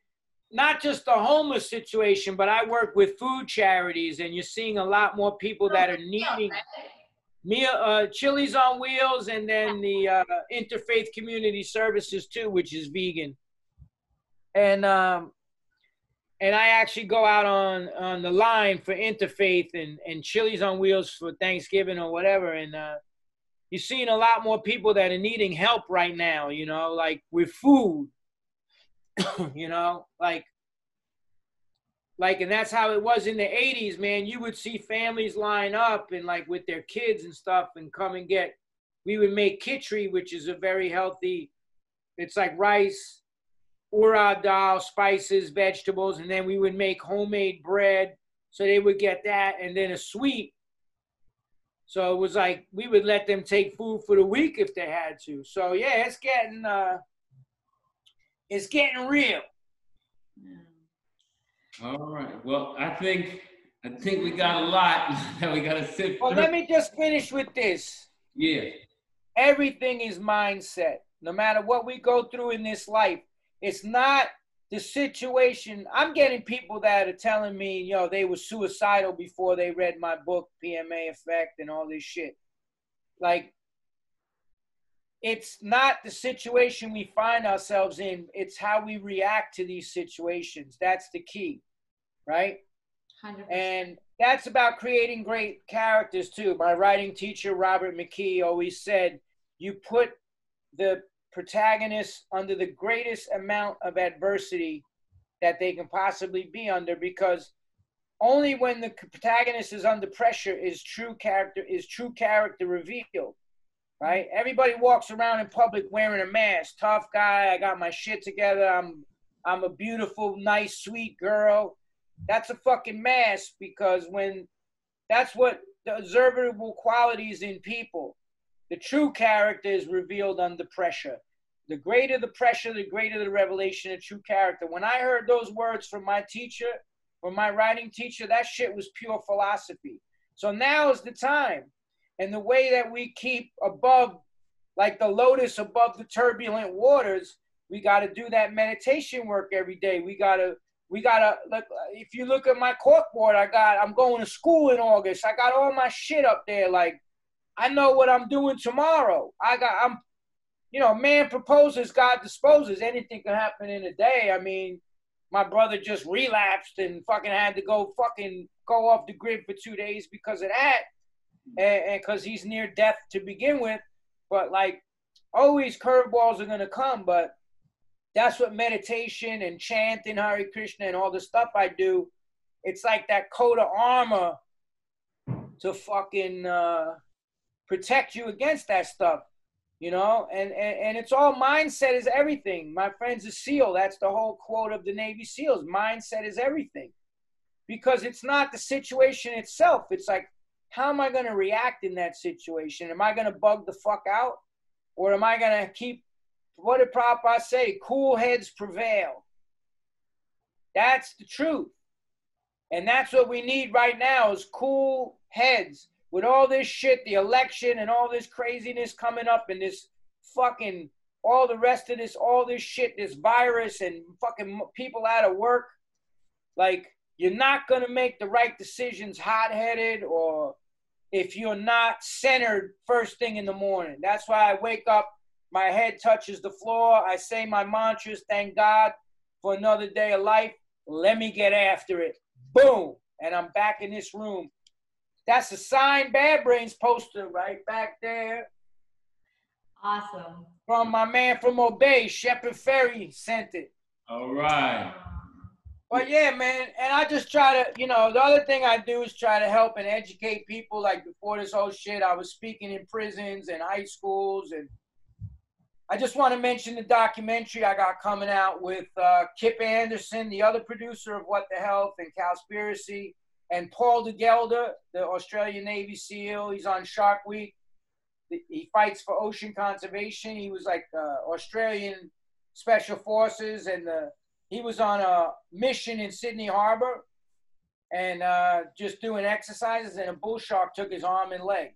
not just the homeless situation but i work with food charities and you're seeing a lot more people that are needing me uh chili's on wheels and then the uh interfaith community services too which is vegan. And um and i actually go out on on the line for interfaith and and chili's on wheels for thanksgiving or whatever. And uh you're seeing a lot more people that are needing help right now you know like with food [COUGHS] you know like like and that's how it was in the 80s man. You would see families line up and like with their kids and stuff and come and get we would make kitri which is a very healthy it's like rice urad dal spices vegetables and then we would make homemade bread. So they would get that and then a sweet. So it was like we would let them take food for the week if they had to. So yeah it's getting uh it's getting real All right. Well, I think I think we got a lot [LAUGHS] that we got to sit well through. let me just finish with this Yeah. everything is mindset. No matter what we go through in this life, it's not the situation. I'm getting people that are telling me, you know, they were suicidal before they read my book, PMA Effect, and all this shit. Like, it's not the situation we find ourselves in, it's how we react to these situations. That's the key, right? 100%. And that's about creating great characters too. My writing teacher, Robert McKee, always said, you put the protagonist under the greatest amount of adversity that they can possibly be under because only when the protagonist is under pressure is true character is true character revealed right? Everybody walks around in public wearing a mask. Tough guy i got my shit together. I'm i'm a beautiful nice sweet girl. That's a fucking mask because when that's what the observable qualities in people. The true character is revealed under pressure. The greater the pressure the greater the revelation of true character. When i heard those words from my teacher from my writing teacher that shit was pure philosophy. So now is the time and the way that we keep above like the lotus above the turbulent waters we got to do that meditation work every day. We got to we gotta look if you look at my corkboard i got i'm going to school in august. I got all my shit up there. Like i know what i'm doing tomorrow. I got i'm you know man proposes god disposes. Anything can happen in a day. I mean my brother just relapsed and fucking had to go fucking go off the grid for two days because of that and because he's near death to begin with but like always curveballs are gonna come but that's what meditation and chanting Hare Krishna and all the stuff I do. It's like that coat of armor to fucking uh, protect you against that stuff, you know. And, and and it's all mindset is everything. My friend's a SEAL. That's the whole quote of the Navy SEALs. Mindset is everything, because it's not the situation itself. It's like, how am I going to react in that situation? Am I going to bug the fuck out, or am I going to keep what did Prabhupada say? Cool heads prevail. That's the truth. And that's what we need right now is cool heads with all this shit, the election and all this craziness coming up and this fucking all the rest of this, all this shit, this virus and fucking people out of work. Like, you're not gonna make the right decisions hot headed or if you're not centered first thing in the morning. That's why I wake up, my head touches the floor, I say my mantras, thank God for another day of life. Let me get after it. Boom. And I'm back in this room. That's a signed Bad Brains poster right back there. Awesome. From my man from Obey, Shepard Fairey sent it. All right. But yeah, man, and I just try to, you know, the other thing I do is try to help and educate people. Like before this whole shit, I was speaking in prisons and high schools, and I just want to mention the documentary I got coming out with uh, Kip Anderson, the other producer of What the Health and Cowspiracy, and Paul de Gelder, the Australian Navy SEAL. He's on Shark Week. He fights for ocean conservation. He was like uh, Australian Special Forces, and uh, he was on a mission in Sydney Harbor, and uh, just doing exercises. And a bull shark took his arm and leg,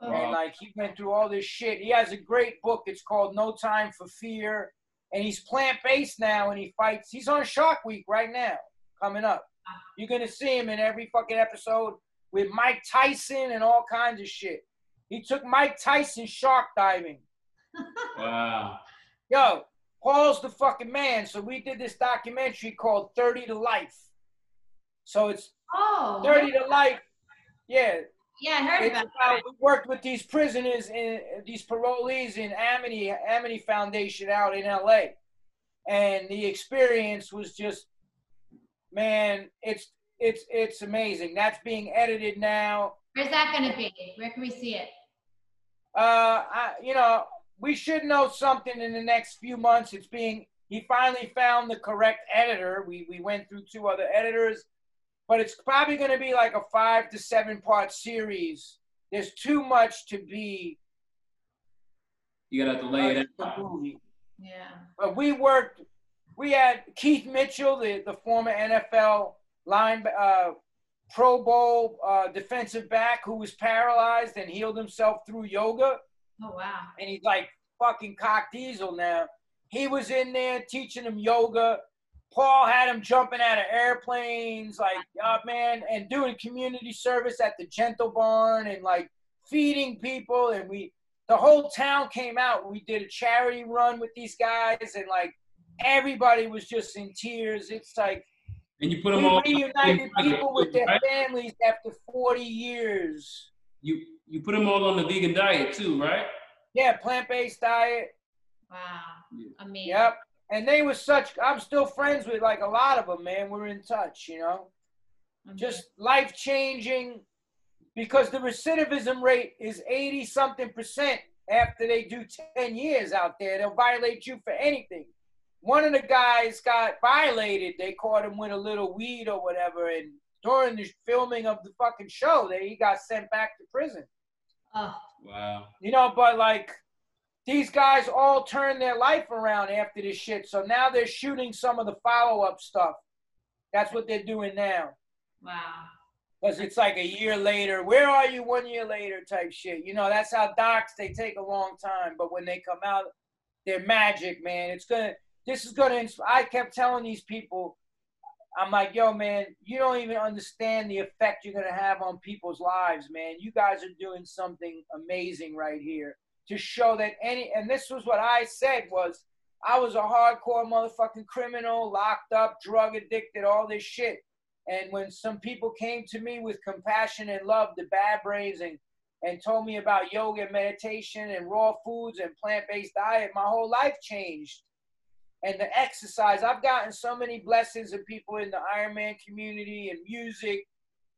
Oh, and like he went through all this shit. He has a great book. It's called No Time for Fear, and he's plant based now, and he fights. He's on Shark Week right now, coming up. You're gonna see him in every fucking episode with Mike Tyson and all kinds of shit. He took Mike Tyson shark diving. Wow. Yo, Paul's the fucking man. So we did this documentary called 30 to Life. So it's oh, 30 to Life. Yeah. yeah, I heard It's about that. we worked with these prisoners in these parolees in Amity, Amity Foundation out in LA. And the experience was just man, it's it's it's amazing. That's being edited now. Where's that going to be? Where can we see it? uh, I, you know, we should know something in the next few months. It's being, he finally found the correct editor. We, we went through two other editors, but it's probably going to be like a five to seven part series. There's too much to be You gotta have to lay it a out. movie. Yeah. But we worked, we had Keith Mitchell, the, the former NFL line, uh, Pro Bowl uh, defensive back who was paralyzed and healed himself through yoga. Oh, wow. and he's like fucking cock diesel now. He was in there teaching him yoga. Paul had him jumping out of airplanes, like, oh man, and doing community service at the Gentle Barn and like feeding people. And we, the whole town came out. We did a charity run with these guys, and like everybody was just in tears. It's like And you put we them all. reunited people with their families after 40 years. You you put them all on the vegan diet too, right? Yeah, plant based diet. Wow. Yeah. Amazing. Yep. And they were such, I'm still friends with like a lot of them, man. We're in touch, you know? Amazing. Just life changing because the recidivism rate is 80 something percent after they do 10 years out there. They'll violate you for anything. One of the guys got violated. They caught him with a little weed or whatever. And during the filming of the fucking show, that he got sent back to prison. Oh, Wow. You know, but like these guys all turned their life around after this shit. So now they're shooting some of the follow up stuff. That's what they're doing now. wow. Because it's like a year later. Where are you one year later type shit? You know, that's how docs, they take a long time. But when they come out, they're magic, man. It's going to, this is going to, I kept telling these people, I'm like, yo, man, you don't even understand the effect you're to have on people's lives, man. You guys are doing something amazing right here to show that any, and this was what I said was, I was a hardcore motherfucking criminal, locked up, drug addicted, all this shit. And when some people came to me with compassion and love, the bad brains, and and told me about yoga and meditation and raw foods and plant-based diet, my whole life changed. And the exercise, I've gotten so many blessings of people in the Ironman community and music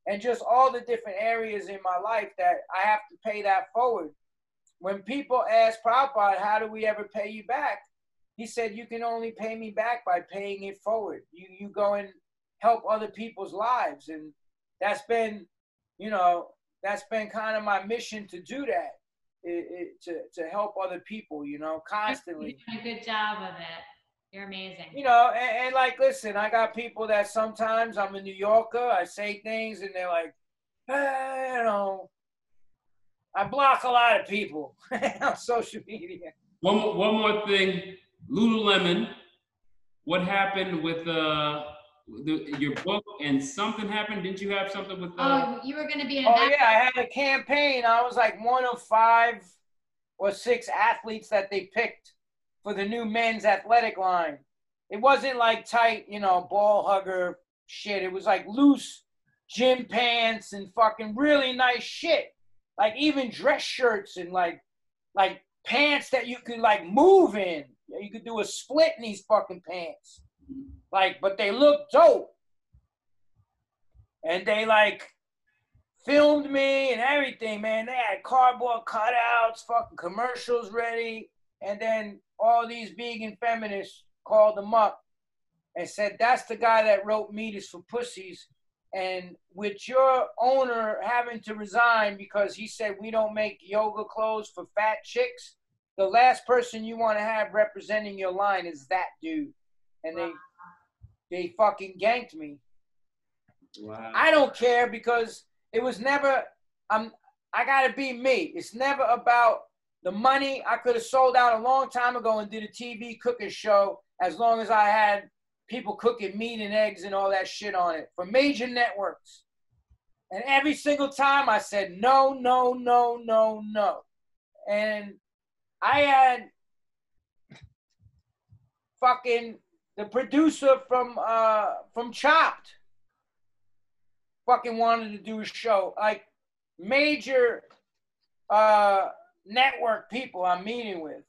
and just all the different areas in my life that I have to pay that forward. When people ask Prabhupada, how do we ever pay you back? He said, you can only pay me back by paying it forward. You, you go and help other people's lives. And that's been, you know, that's been kind of my mission to do that, it, it, to, to help other people, you know, constantly. You're doing a good job of it. You're amazing. you know, and, and like, listen, I got people that sometimes I'm a New Yorker, I say things and they're like, eh, you know, I block a lot of people [LAUGHS] on social media. One, mo- one more thing, Lululemon. What happened with uh, the, your book and something happened? Didn't you have something with? Uh, Oh, you were gonna be an Oh actor. yeah, I had a campaign. I was like one of five or six athletes that they picked for the new men's athletic line. It wasn't like tight, you know, ball hugger shit. It was like loose gym pants and fucking really nice shit. Like even dress shirts and like like pants that you could like move in. You could do a split in these fucking pants. Like, but they look dope. And they like filmed me and everything, man. They had cardboard cutouts, fucking commercials ready. And then all these vegan feminists called them up and said, That's the guy that wrote Meat is for Pussies. And with your owner having to resign because he said we don't make yoga clothes for fat chicks, the last person you want to have representing your line is that dude. And they they fucking ganked me. wow. I don't care because it was never I'm I gotta be me. It's never about the money. I could have sold out a long time ago and did a TV cooking show as long as I had people cooking meat and eggs and all that shit on it for major networks. And every single time I said no, no, no, no, no. And I had fucking the producer from uh from Chopped fucking wanted to do a show. Like major uh network people I'm meeting with.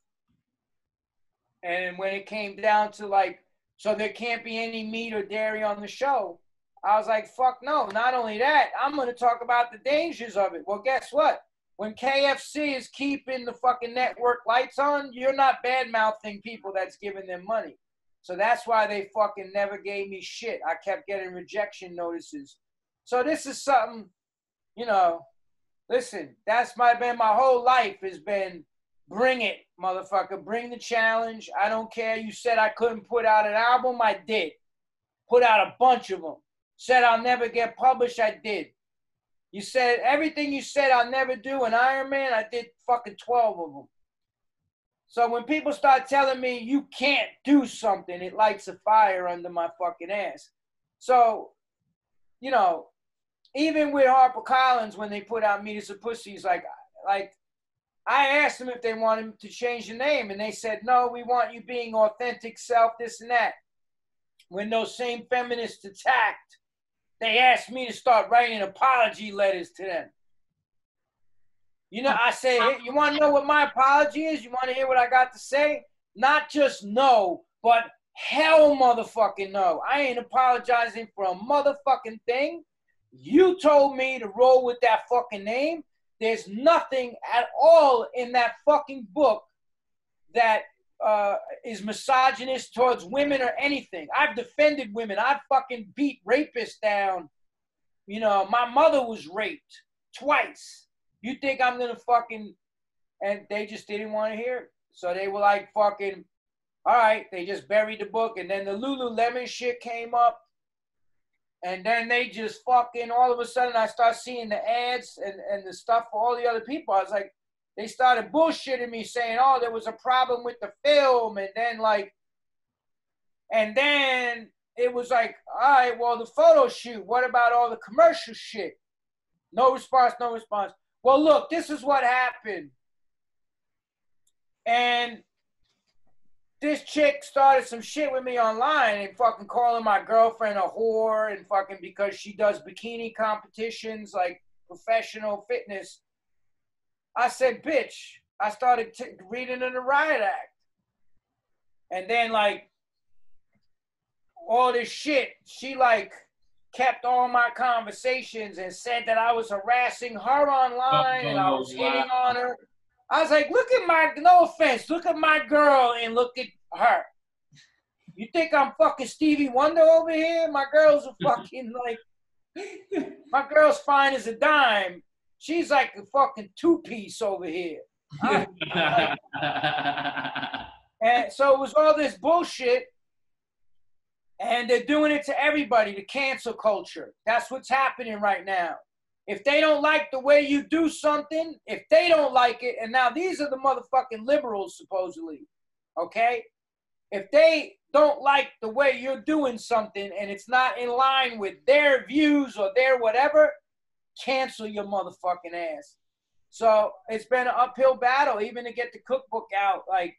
And when it came down to like, so there can't be any meat or dairy on the show, I was like, fuck no. Not only that, I'm gonna talk about the dangers of it. Well, guess what? When KFC is keeping the fucking network lights on, you're not bad mouthing people that's giving them money. So that's why they fucking never gave me shit. I kept getting rejection notices. So this is something, you know, listen, that's my been my whole life has been bring it, motherfucker. Bring the challenge. I don't care. You said I couldn't put out an album, I did. Put out a bunch of them. Said I'll never get published, I did. You said everything you said I'll never do in Iron Man, I did fucking 12 of them. So when people start telling me you can't do something, it lights a fire under my fucking ass. So, you know, even with Harper Collins, when they put out Meat is for Pussies, like, like I asked them if they wanted to change the name, and they said no. We want you being authentic self, this and that. When those same feminists attacked, they asked me to start writing apology letters to them. You know, I say, hey, you want to know what my apology is? You want to hear what I got to say? Not just no, but hell motherfucking no. I ain't apologizing for a motherfucking thing. You told me to roll with that fucking name. There's nothing at all in that fucking book that uh, is misogynist towards women or anything. I've defended women. I've fucking beat rapists down. You know, my mother was raped twice. You think I'm gonna fucking and they just didn't want to hear it. So they were like fucking all right, they just buried the book and then the Lululemon shit came up. And then they just fucking all of a sudden I start seeing the ads and, and the stuff for all the other people. I was like, they started bullshitting me saying, oh, there was a problem with the film. And then like, and then it was like, all right, well, the photo shoot, what about all the commercial shit? No response, no response. Well, look, this is what happened. And this chick started some shit with me online and fucking calling my girlfriend a whore and fucking because she does bikini competitions like professional fitness. I said, bitch. I started t- reading in the riot act. And then like all this shit, she like kept all my conversations and said that I was harassing her online and I was hitting on her. I was like, look at my, no offense, look at my girl and look at her. You think I'm fucking Stevie Wonder over here? My girl's a fucking [LAUGHS] like, my girl's fine as a dime. She's like a fucking two piece over here. And so it was all this bullshit. And they're doing it to everybody, the cancel culture. That's what's happening right now. If they don't like the way you do something, if they don't like it, and now these are the motherfucking liberals, supposedly, okay? If they don't like the way you're doing something and it's not in line with their views or their whatever, cancel your motherfucking ass. So it's been an uphill battle, even to get the cookbook out. Like,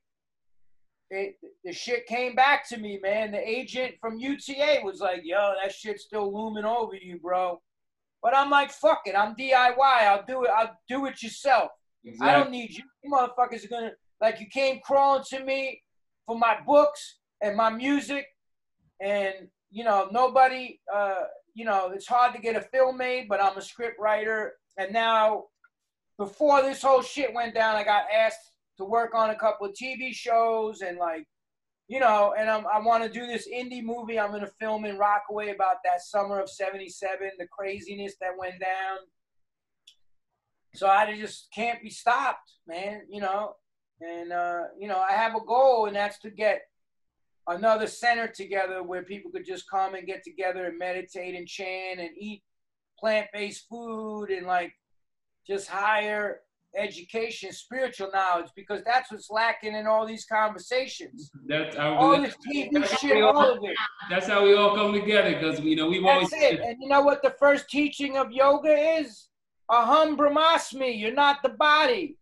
it, the shit came back to me, man. The agent from UTA was like, yo, that shit's still looming over you, bro. But I'm like, fuck it. I'm DIY. I'll do it. I'll do it yourself. Exactly. I don't need you. You motherfuckers are gonna like you came crawling to me for my books and my music, and you know nobody. Uh, you know it's hard to get a film made, but I'm a script writer, and now before this whole shit went down, I got asked to work on a couple of TV shows and like. You know, and I'm, I want to do this indie movie. I'm going to film in Rockaway about that summer of 77, the craziness that went down so I just can't be stopped, man. You know, and uh, you know I have a goal, and that's to get another center together where people could just come and get together and meditate and chant and eat plant-based food and like just higher education, spiritual knowledge, because that's what's lacking in all these conversations. That's how All we, this TV shit, all of it. that's how we all come together because you know we've always That's it. And you know what the first teaching of yoga is? Aham Brahmasmi. You're not the body.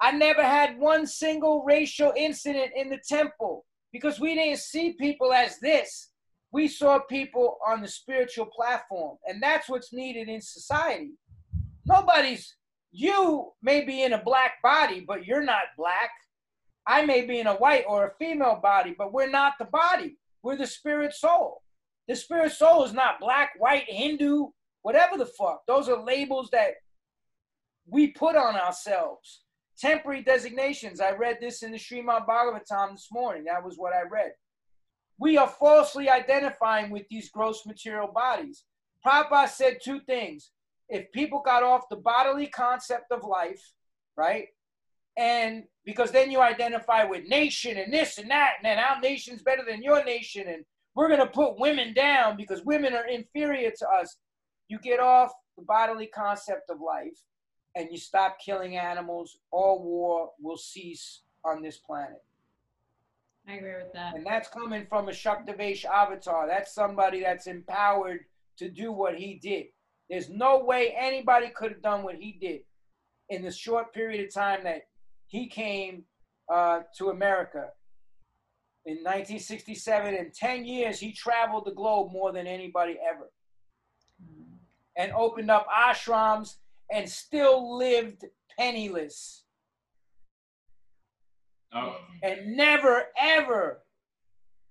I never had one single racial incident in the temple because we didn't see people as this. We saw people on the spiritual platform, and that's what's needed in society. Nobody's, you may be in a black body, but you're not black. I may be in a white or a female body, but we're not the body. We're the spirit soul. The spirit soul is not black, white, Hindu, whatever the fuck. Those are labels that we put on ourselves. Temporary designations. I read this in the Srimad Bhagavatam this morning. That was what I read. We are falsely identifying with these gross material bodies. Prabhupada said two things. If people got off the bodily concept of life, right? And because then you identify with nation and this and that, and then our nation's better than your nation, and we're going to put women down because women are inferior to us. You get off the bodily concept of life and you stop killing animals, all war will cease on this planet. I agree with that. And that's coming from a Shaktyavesha avatar. That's somebody that's empowered to do what he did. There's no way anybody could have done what he did in the short period of time that he came uh, to America. In 1967, in 10 years, he traveled the globe more than anybody ever and opened up ashrams and still lived penniless Oh, and never ever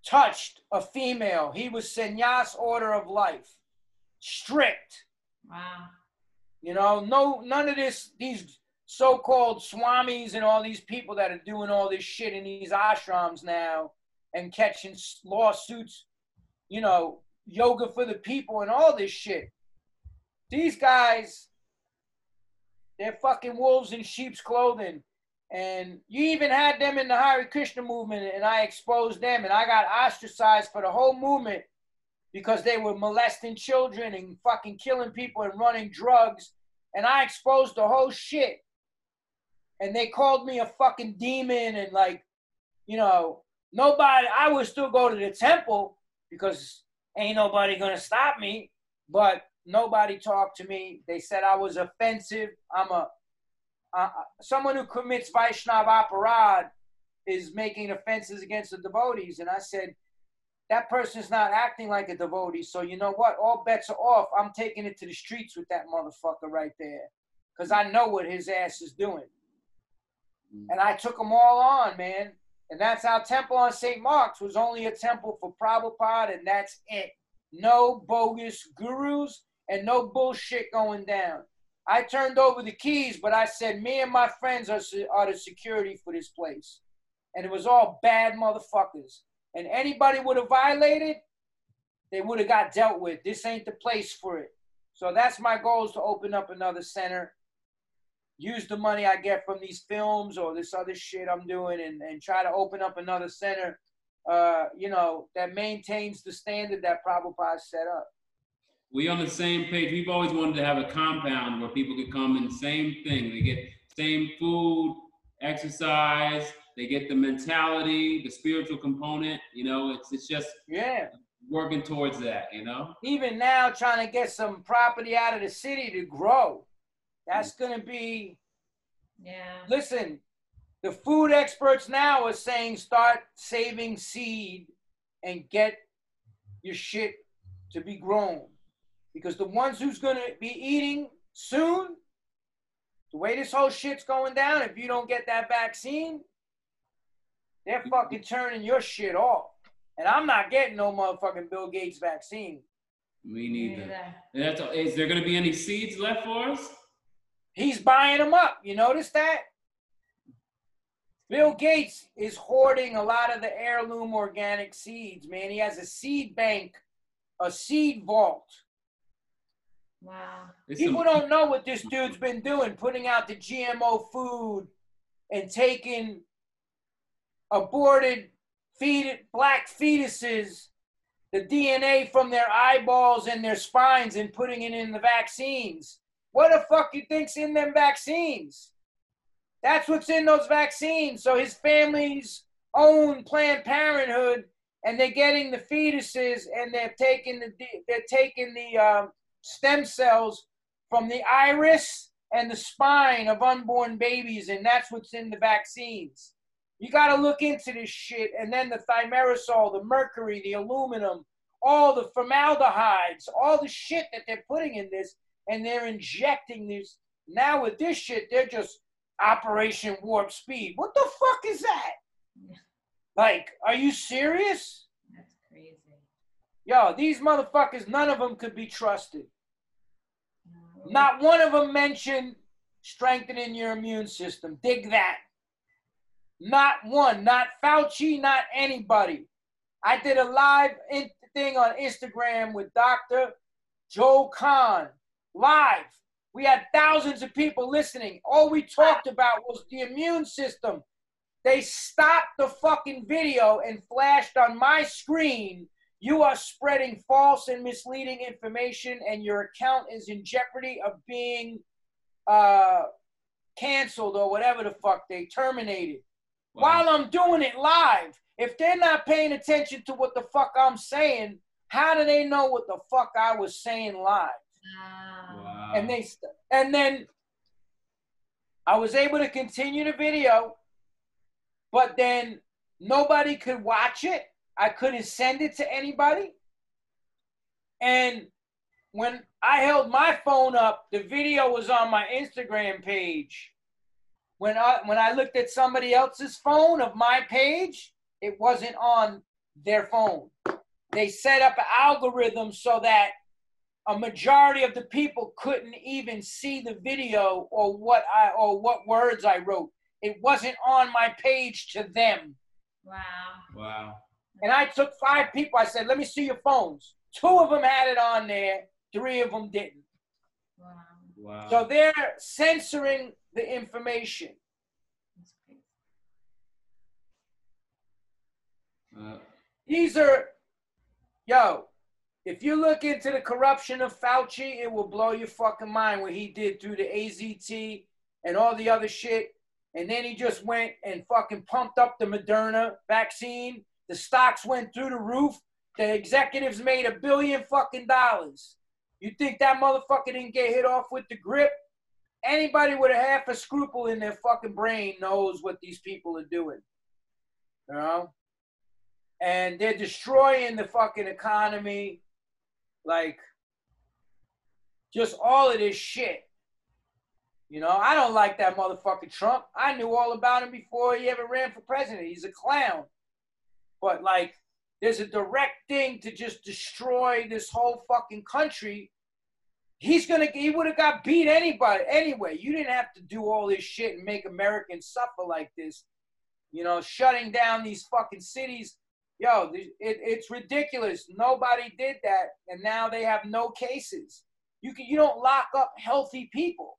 touched a female. He was sannyas order of life, strict. Wow. You know, no, none of this. These so-called swamis and all these people that are doing all this shit in these ashrams now and catching lawsuits. You know, yoga for the people and all this shit. These guys, they're fucking wolves in sheep's clothing. And you even had them in the Hare Krishna movement, and I exposed them, and I got ostracized for the whole movement because they were molesting children and fucking killing people and running drugs. And I exposed the whole shit. And they called me a fucking demon, and like, you know, nobody, I would still go to the temple because ain't nobody gonna stop me. But nobody talked to me. They said I was offensive. I'm a uh, someone who commits Vaishnav aparad is making offenses against the devotees. And I said, that person's not acting like a devotee. So you know what? All bets are off. I'm taking it to the streets with that motherfucker right there. Because I know what his ass is doing. Mm. And I took them all on, man. And that's our temple on St. Mark's was only a temple for Prabhupada, and that's it. No bogus gurus and no bullshit going down. I turned over the keys, but I said, me and my friends are, are the security for this place. And it was all bad motherfuckers. And anybody would have violated, they would have got dealt with. This ain't the place for it. So that's my goal is to open up another center. use the money I get from these films or this other shit I'm doing and, and try to open up another center, uh, you know, that maintains the standard that Prabhupada set up. We on the same page. We've always wanted to have a compound where people could come and same thing. They get same food, exercise. They get the mentality, the spiritual component. You know, it's it's just Yeah. working towards that. You know. Even now, trying to get some property out of the city to grow. That's mm. going to be Yeah. listen, the food experts now are saying start saving seed and get your shit to be grown. Because the ones who's going to be eating soon, the way this whole shit's going down, if you don't get that vaccine, they're fucking turning your shit off. And I'm not getting no motherfucking Bill Gates vaccine. We need Me that. neither. And That's, is there going to be any seeds left for us? He's buying them up. You notice that? Bill Gates is hoarding a lot of the heirloom organic seeds, man. He has a seed bank, a seed vault. Wow. People some- don't know what this dude's been doing, putting out the GMO food and taking aborted feed, black fetuses, the DNA from their eyeballs and their spines, and putting it in the vaccines. What the fuck you think's in them vaccines? That's what's in those vaccines. So his family's own Planned Parenthood, and they're getting the fetuses, and they're taking the they're taking the um, stem cells from the iris and the spine of unborn babies, and that's what's in the vaccines. You got to look into this shit, and then the thimerosal, the mercury, the aluminum, all the formaldehydes, all the shit that they're putting in this, and they're injecting this. Now with this shit, they're just Operation Warp Speed. What the fuck is that? Like, are you serious? That's crazy. Yo, these motherfuckers, none of them could be trusted. No. Not one of them mentioned strengthening your immune system. Dig that. Not one. Not Fauci, not anybody. I did a live in- thing on Instagram with Dr. Joel Kahn. Live. We had thousands of people listening. All we talked about was the immune system. They stopped the fucking video and flashed on my screen you are spreading false and misleading information, and your account is in jeopardy of being uh, canceled or whatever the fuck they terminated. While I'm doing it live, if they're not paying attention to what the fuck I'm saying, how do they know what the fuck I was saying live? Wow. Wow. And they st- and then I was able to continue the video, but then nobody could watch it. I couldn't send it to anybody. And when I held my phone up, the video was on my Instagram page. When I when I looked at somebody else's phone of my page, it wasn't on their phone. They set up an algorithm so that a majority of the people couldn't even see the video or what I or what words I wrote. It wasn't on my page to them. Wow. wow. And I took five people. I said, "Let me see your phones." Two of them had it on there. Three of them didn't. Wow. So they're censoring the information. Uh, These are, yo, if you look into the corruption of Fauci, it will blow your fucking mind what he did through the AZT and all the other shit. And then he just went and fucking pumped up the Moderna vaccine. The stocks went through the roof. The executives made a billion fucking dollars. You think that motherfucker didn't get hit off with the grip? Anybody with a half a scruple in their fucking brain knows what these people are doing. You know? and they're destroying the fucking economy. Like, just all of this shit. You know, I don't like that motherfucker Trump. I knew all about him before he ever ran for president. He's a clown. But, like, there's a direct thing to just destroy this whole fucking country. He's gonna, he would have got beat anybody anyway. You didn't have to do all this shit and make Americans suffer like this. You know, shutting down these fucking cities yo, it, it's ridiculous. Nobody did that, and now they have no cases. You can, you don't lock up healthy people.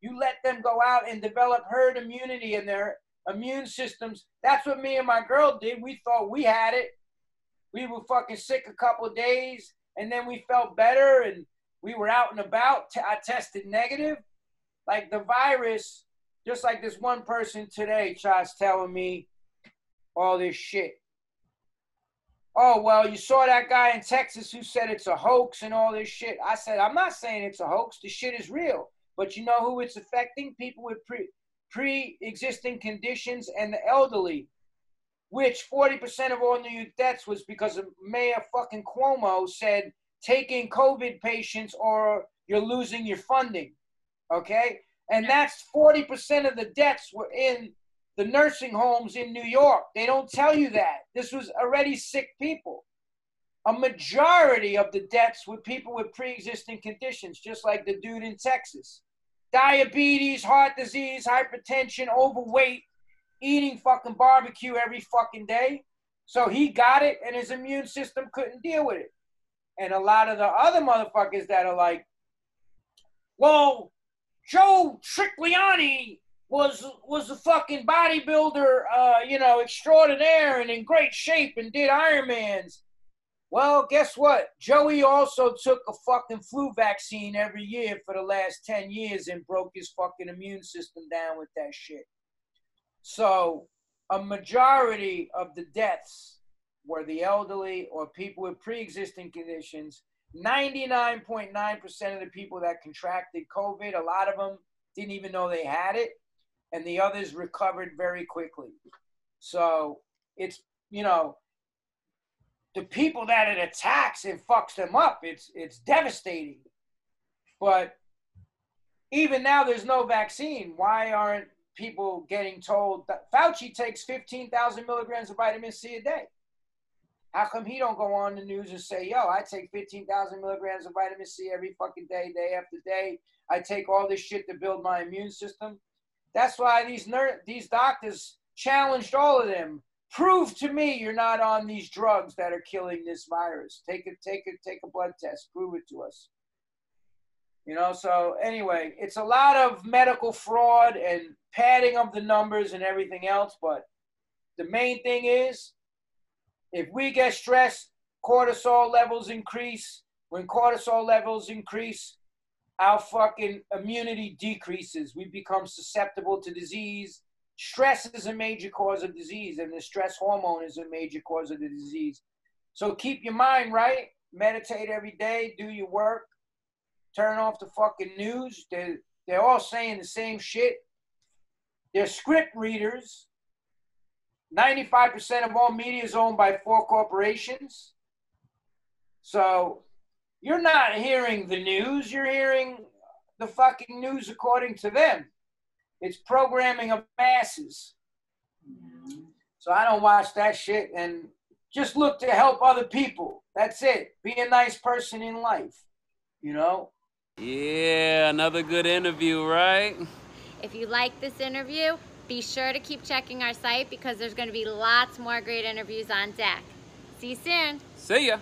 You let them go out and develop herd immunity in their immune systems. That's what me and my girl did. We thought we had it. We were fucking sick a couple days, and then we felt better, and we were out and about. I tested negative. Like the virus, just like this one person today tries telling me all this shit. Oh, well, you saw that guy in Texas who said it's a hoax and all this shit. I said, I'm not saying it's a hoax. The shit is real. But you know who it's affecting? People with pre pre existing conditions and the elderly, which 40% of all New York deaths was because of Mayor fucking Cuomo said, taking COVID patients or you're losing your funding. Okay? And that's 40% of the deaths were in the nursing homes in New York. They don't tell you that. This was already sick people. A majority of the deaths were people with pre existing conditions, just like the dude in Texas. Diabetes, heart disease, hypertension, overweight, eating fucking barbecue every fucking day. So he got it and his immune system couldn't deal with it. And a lot of the other motherfuckers that are like, well, Joe Tricliani was was a fucking bodybuilder, uh, you know, extraordinaire and in great shape and did Ironmans. Well, guess what? Joey also took a fucking flu vaccine every year for the last 10 years and broke his fucking immune system down with that shit. So, a majority of the deaths were the elderly or people with pre existing conditions. 99.9% of the people that contracted COVID, a lot of them didn't even know they had it and the others recovered very quickly. So it's you know the people that it attacks and fucks them up. It's it's devastating. But even now, there's no vaccine. Why aren't people getting told that Fauci takes 15,000 milligrams of vitamin C a day? How come he don't go on the news and say, yo, I take 15,000 milligrams of vitamin C every fucking day, day after day. I take all this shit to build my immune system. That's why these ner- these doctors challenged all of them. Prove to me you're not on these drugs that are killing this virus. Take it, take it, take a blood test. Prove it to us. You know, so anyway, it's a lot of medical fraud and padding of the numbers and everything else. But the main thing is if we get stressed, cortisol levels increase. When cortisol levels increase, our fucking immunity decreases. We become susceptible to disease. Stress is a major cause of disease, and the stress hormone is a major cause of the disease. So keep your mind right. Meditate every day. Do your work. Turn off the fucking news. They're, they're all saying the same shit. They're script readers. 95% of all media is owned by four corporations. So you're not hearing the news, you're hearing the fucking news according to them. It's programming of masses. So I don't watch that shit and just look to help other people. That's it. Be a nice person in life, you know? Yeah, another good interview, right? If you like this interview, be sure to keep checking our site because there's going to be lots more great interviews on deck. See you soon. See ya.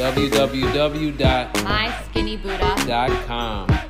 www.myskinnybuddha.com